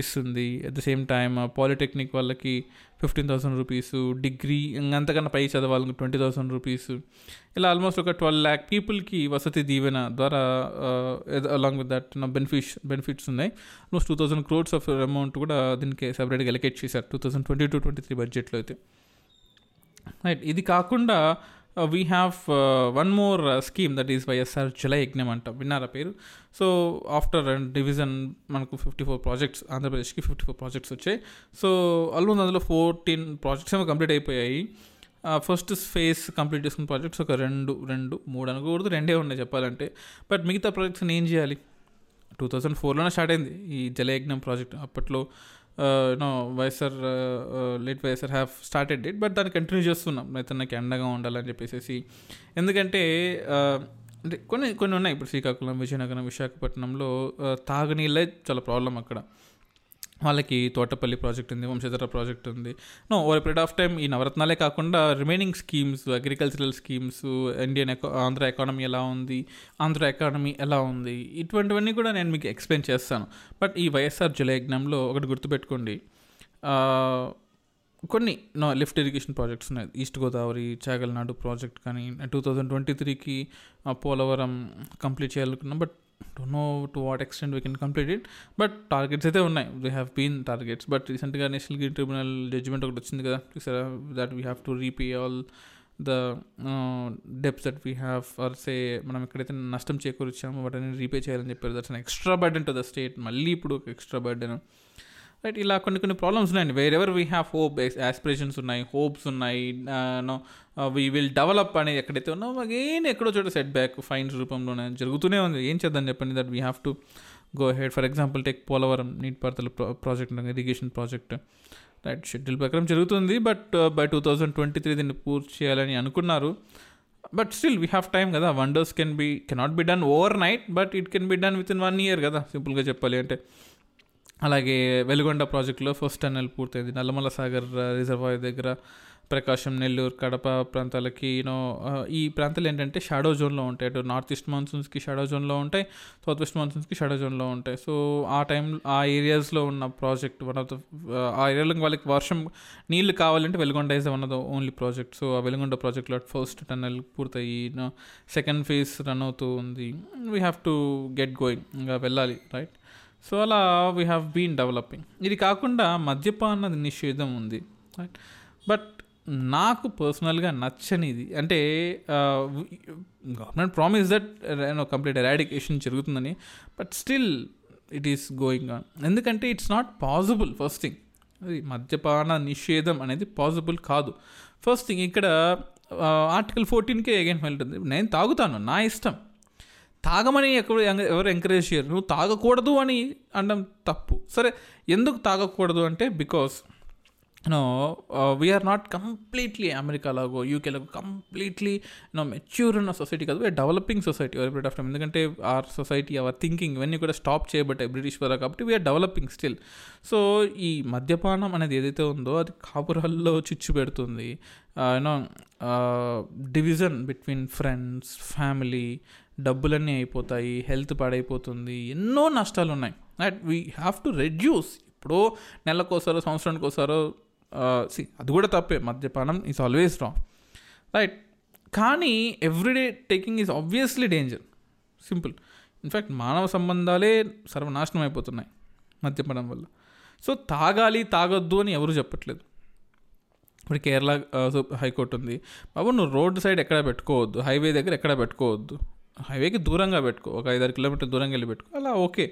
ఇస్తుంది. At the same time polytechnic వాళ్ళకి ఫిఫ్టీన్ థౌసండ్ రూపీస్ డిగ్రీ అంతకన్నా పై చదవాలని ట్వంటీ థౌసండ్ రూపీస్. ఇలా ఆల్మోస్ట్ ఒక ట్వెల్వ్ ల్యాక్ పీపుల్కి వసతి దీవెన ద్వారా along with that benefits benefits ఉన్నాయి. Almost two thousand crores of amount కూడా దీనికి సెపరేట్గా ఎలకేట్ చేశారు. Two thousand twenty two twenty three బడ్జెట్లో అయితే. రైట్ ఇది కాకుండా we have one more scheme that is YSR Jalayagnam అంట. విన్నారా పేరు? సో ఆఫ్టర్ డివిజన్ మనకు ఫిఫ్టీ ఫోర్ ప్రాజెక్ట్స్ ఆంధ్రప్రదేశ్కి ఫిఫ్టీ ఫోర్ ప్రాజెక్ట్స్ వచ్చాయి. సో ఆల్మోస్ట్ అందులో ఫోర్టీన్ ప్రాజెక్ట్స్ ఏమో కంప్లీట్ అయిపోయాయి. ఫస్ట్ ఫేజ్ కంప్లీట్ చేసుకున్న ప్రాజెక్ట్స్ ఒక రెండు రెండు మూడు అనకూడదు రెండే ఉన్నాయి చెప్పాలంటే. బట్ మిగతా ప్రాజెక్ట్స్ని ఏం చేయాలి? టూ థౌజండ్ ఫోర్లోనే స్టార్ట్ అయింది. ఈ జలయజ్ఞం ప్రాజెక్ట్ అప్పట్లో no YSR late YSR have started it but దాన్ని కంటిన్యూ చేస్తున్నాం. అయితే నాకు అండగా ఉండాలని చెప్పేసి ఎందుకంటే uh, అంటే కొన్ని కొన్ని ఉన్నాయి. ఇప్పుడు శ్రీకాకుళం విజయనగరం విశాఖపట్నంలో uh, తాగునీళ్ళే చాలా ప్రాబ్లం అక్కడ. వాళ్ళకి తోటపల్లి ప్రాజెక్ట్ ఉంది వంశధర ప్రాజెక్ట్ ఉంది. No over period of time ఈ నవరత్నాలే కాకుండా remaining schemes agricultural schemes Indian Andhra economy ఎలా ఉంది ఆంధ్ర ఎకానమీ ఎలా ఉంది ఇటువంటివన్నీ కూడా నేను మీకు ఎక్స్ప్లెయిన్ చేస్తాను. బట్ ఈ వైఎస్ఆర్ జలయజ్ఞంలో ఒకటి గుర్తుపెట్టుకోండి. కొన్ని నో లిఫ్ట్ ఇరిగేషన్ ప్రాజెక్ట్స్ ఉన్నాయి. ఈస్ట్ గోదావరి చాగల్నాడు ప్రాజెక్ట్ కానీ టూ థౌజండ్ ట్వంటీ త్రీకి Polavaram complete చేయాలనుకున్నాం. But don't know to what extent we can complete it but targets అయితే ఉన్నాయి. We have been targets but రీసెంట్గా నేషనల్ గ్రీన్ ట్రిబ్యునల్ జడ్జిమెంట్ ఒకటి వచ్చింది కదా. సరే that we have to repay all the debts that we have are say మనం ఎక్కడైతే నష్టం చేకూర్చామో వాటిని రీపే చేయాలని చెప్పారు. That's an extra burden to the state మళ్ళీ ఇప్పుడు ఎక్స్ట్రా బర్డెన్ రైట్ ఇలా కొన్ని కొన్ని ప్రాబ్లమ్స్ ఉన్నాయండి. Wherever we have hope aspirations ఉన్నాయి హోప్స్ ఉన్నాయి నో వీ విల్ డెవలప్ అనేది ఎక్కడైతే ఉన్నామో అగైన్ ఎక్కడో చోట సెట్ బ్యాక్ ఫైన్స్ రూపంలోనే జరుగుతూనే ఉంది. ఏం చేద్దాం చెప్పండి that we have to go head for example take Polavaram నీటి పారుదల project irrigation project right schedule ప్రకారం జరుగుతుంది but by two thousand twenty three దీన్ని పూర్తి చేయాలని అనుకున్నారు. But still we have time కదా. Wonders can be cannot be done overnight but it can be done within one year కదా సింపుల్గా చెప్పాలి అంటే. అలాగే వెలుగొండ ప్రాజెక్టులో ఫస్ట్ టన్నెల్ పూర్తయింది. నల్లమల సాగర్ రిజర్వాయర్ దగ్గర ప్రకాశం నెల్లూరు కడప ప్రాంతాలకి యూనో ఈ ప్రాంతాలు ఏంటంటే షాడో జోన్లో ఉంటాయి. అటు నార్త్ ఈస్ట్ మాన్సూన్స్కి షాడో జోన్లో ఉంటాయి సౌత్ వెస్ట్ మాన్సూన్స్కి షాడో జోన్లో ఉంటాయి. సో ఆ టైం ఆ ఏరియాస్లో ఉన్న ప్రాజెక్ట్ వన్ ఆఫ్ ద ఆ ఏరియాలో వాళ్ళకి వర్షం నీళ్ళు కావాలంటే Veligonda is one of the only project so ఆ వెలుగొండ ప్రాజెక్ట్లో ఫస్ట్ టన్నెల్ పూర్తయి సెకండ్ ఫేజ్ రన్ అవుతూ ఉంది. We have to get going ఇంకా వెళ్ళాలి రైట్ సో అలా వీ హ్యావ్ బీన్ డెవలపింగ్ ఇది కాకుండా మద్యపాన నిషేధం ఉంది. రైట్ బట్ నాకు పర్సనల్గా నచ్చనిది. అంటే government promise that complete eradication జరుగుతుందని but still it is going on ఎందుకంటే it's not possible first thing అది మద్యపాన నిషేధం అనేది పాసిబుల్ కాదు. ఫస్ట్ థింగ్ ఇక్కడ ఆర్టికల్ ఫోర్టీన్కే అగైన్ వెళ్తుంది. నేను తాగుతాను నా ఇష్టం. తాగమని ఎక్కడ ఎవరు ఎంకరేజ్ చేయరు. నువ్వు తాగకూడదు అని అనడం తప్పు. సరే ఎందుకు తాగకూడదు అంటే because no we're not completely అమెరికాలాగో యూకేలాగో కంప్లీట్లీ నో మెచ్యూర్ ఉన్న సొసైటీ కాదు. వీఆర్ డెవలపింగ్ సొసైటీ ఎవరి పీరియడ్ ఆఫ్ టైం ఎందుకంటే ఆర్ సొసైటీ అవర్ థింకింగ్ ఇవన్నీ కూడా స్టాప్ చేయబట్టాయి బ్రిటిష్ వారు కాబట్టి వీఆర్ డెవలపింగ్ స్టిల్ సో ఈ మద్యపానం అనేది ఏదైతే ఉందో అది కాపురాల్లో చిచ్చు పెడుతుంది. You know division between friends family డబ్బులన్నీ అయిపోతాయి హెల్త్ పాడైపోతుంది ఎన్నో నష్టాలు ఉన్నాయి right we have to reduce ఇప్పుడు నెలకోసారో సంవత్సరానికి ఒకసారో సి అది కూడా తప్పే. మద్యపానం ఈజ్ ఆల్వేస్ రాంగ్ రైట్ కానీ everyday taking is obviously danger simple in fact మానవ సంబంధాలే సర్వనాశనం అయిపోతున్నాయి మద్యపానం వల్ల. సో తాగాలి తాగొద్దు అని ఎవరు చెప్పట్లేదు. ఇప్పుడు కేరళ హైకోర్టు ఉంది. బాబు నువ్వు రోడ్ సైడ్ ఎక్కడ పెట్టుకోవద్దు హైవే దగ్గర ఎక్కడ పెట్టుకోవద్దు. హైవేకి దూరంగా పెట్టుకో ఒక ఐదారు కిలోమీటర్ దూరంగా వెళ్ళి పెట్టుకో అలా ఓకే.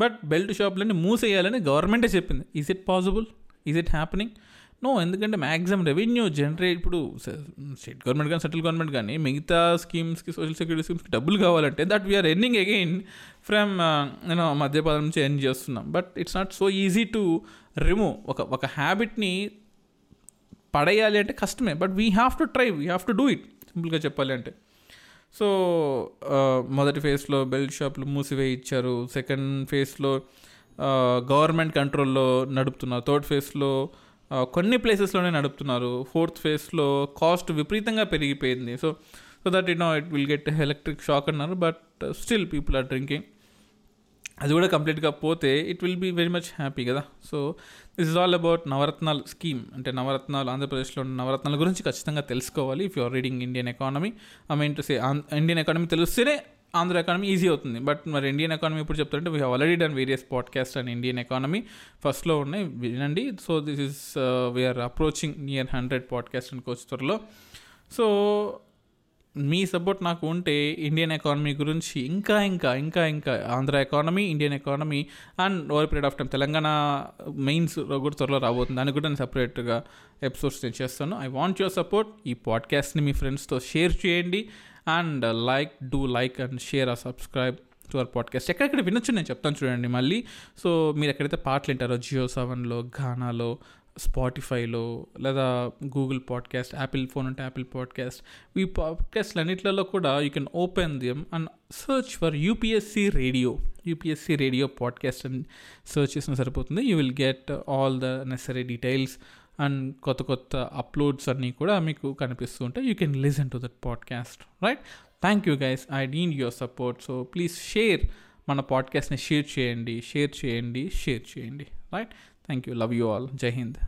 బట్ బెల్ట్ షాప్లన్నీ మూసేయాలని గవర్నమెంటే చెప్పింది. Is it possible is it happening no ఎందుకంటే మ్యాక్సిమం రెవెన్యూ జనరేట్ ఇప్పుడు స్టేట్ గవర్నమెంట్ కానీ సెంట్రల్ గవర్నమెంట్ కానీ మిగతా స్కీమ్స్కి సోషల్ సెక్యూరిటీ స్కీమ్స్కి డబ్బులు కావాలంటే that we're earning again from నేను మధ్యపాదం నుంచి ఎర్న్ చేస్తున్నాం. But it's not so easy to remove ఒక ఒక హ్యాబిట్ని పడేయాలి అంటే కష్టమే. But we have to try we have to do it సింపుల్గా చెప్పాలి అంటే. సో మొదటి ఫేజ్లో బెల్ట్ షాపులు మూసివేయించారు సెకండ్ ఫేజ్లో గవర్నమెంట్ కంట్రోల్లో నడుపుతున్నారు. థర్డ్ ఫేజ్లో కొన్ని ప్లేసెస్లోనే నడుపుతున్నారు. ఫోర్త్ ఫేజ్లో కాస్ట్ విపరీతంగా పెరిగిపోయింది. So so that it no it will get electric shock అన్నారు but still people are drinking. అది కూడా కంప్లీట్గా పోతే it will be very much happy కదా. So this is all about Navaratnalu scheme అంటే నవరత్నాలు ఆంధ్రప్రదేశ్లో ఉన్న నవరత్నాల గురించి ఖచ్చితంగా తెలుసుకోవాలి. If you're reading Indian economy I mean to say Indian economy తెలిస్తేనే ఆంధ్ర ఎకానమీ ఈజీ అవుతుంది. బట్ మరి ఇండియన్ ఎకానమీ ఇప్పుడు చెప్తారంటే we already done various podcast and Indian economy ఫస్ట్లో ఉన్నాయి వినండి. So this is we're approaching near hundred podcast అనుకోవచ్చు త్వరలో. సో మీ సపోర్ట్ నాకు ఉంటే ఇండియన్ ఎకానమీ గురించి ఇంకా ఇంకా ఇంకా ఇంకా Andhra economy Indian economy and over period of time Telangana mains కూడా త్వరలో రాబోతుంది. దానికి కూడా నేను సపరేట్గా ఎపిసోడ్స్ నేను చేస్తాను. ఐ వాంట్ యువర్ సపోర్ట్ ఈ పాడ్కాస్ట్ని మీ ఫ్రెండ్స్తో షేర్ చేయండి and like do like and share ఆ సబ్స్క్రైబ్ టు అవర్ పాడ్కాస్ట్ ఎక్కడెక్కడ వినొచ్చు నేను చెప్తాను చూడండి మళ్ళీ. సో మీరు ఎక్కడైతే పాటలు వింటారో జియో సెవెన్లో ఘానాలో స్పాటిఫైలో లేదా గూగుల్ పాడ్కాస్ట్ యాపిల్ ఫోన్ అంటే యాపిల్ పాడ్కాస్ట్ ఈ పాడ్కాస్ట్లు అన్నిట్లలో కూడా you can open them and search for UPSC radio. UPSC radio podcast అని సర్చ్ చేసిన సరిపోతుంది. You will get all the necessary details and కొత్త కొత్త అప్లోడ్స్ అన్నీ కూడా మీకు కనిపిస్తూ ఉంటాయి. You can listen to that podcast right? Thank you guys. I need your support. So please share మన పాడ్కాస్ట్ని షేర్ చేయండి షేర్ చేయండి షేర్ చేయండి right? Thank you love you all జై హింద్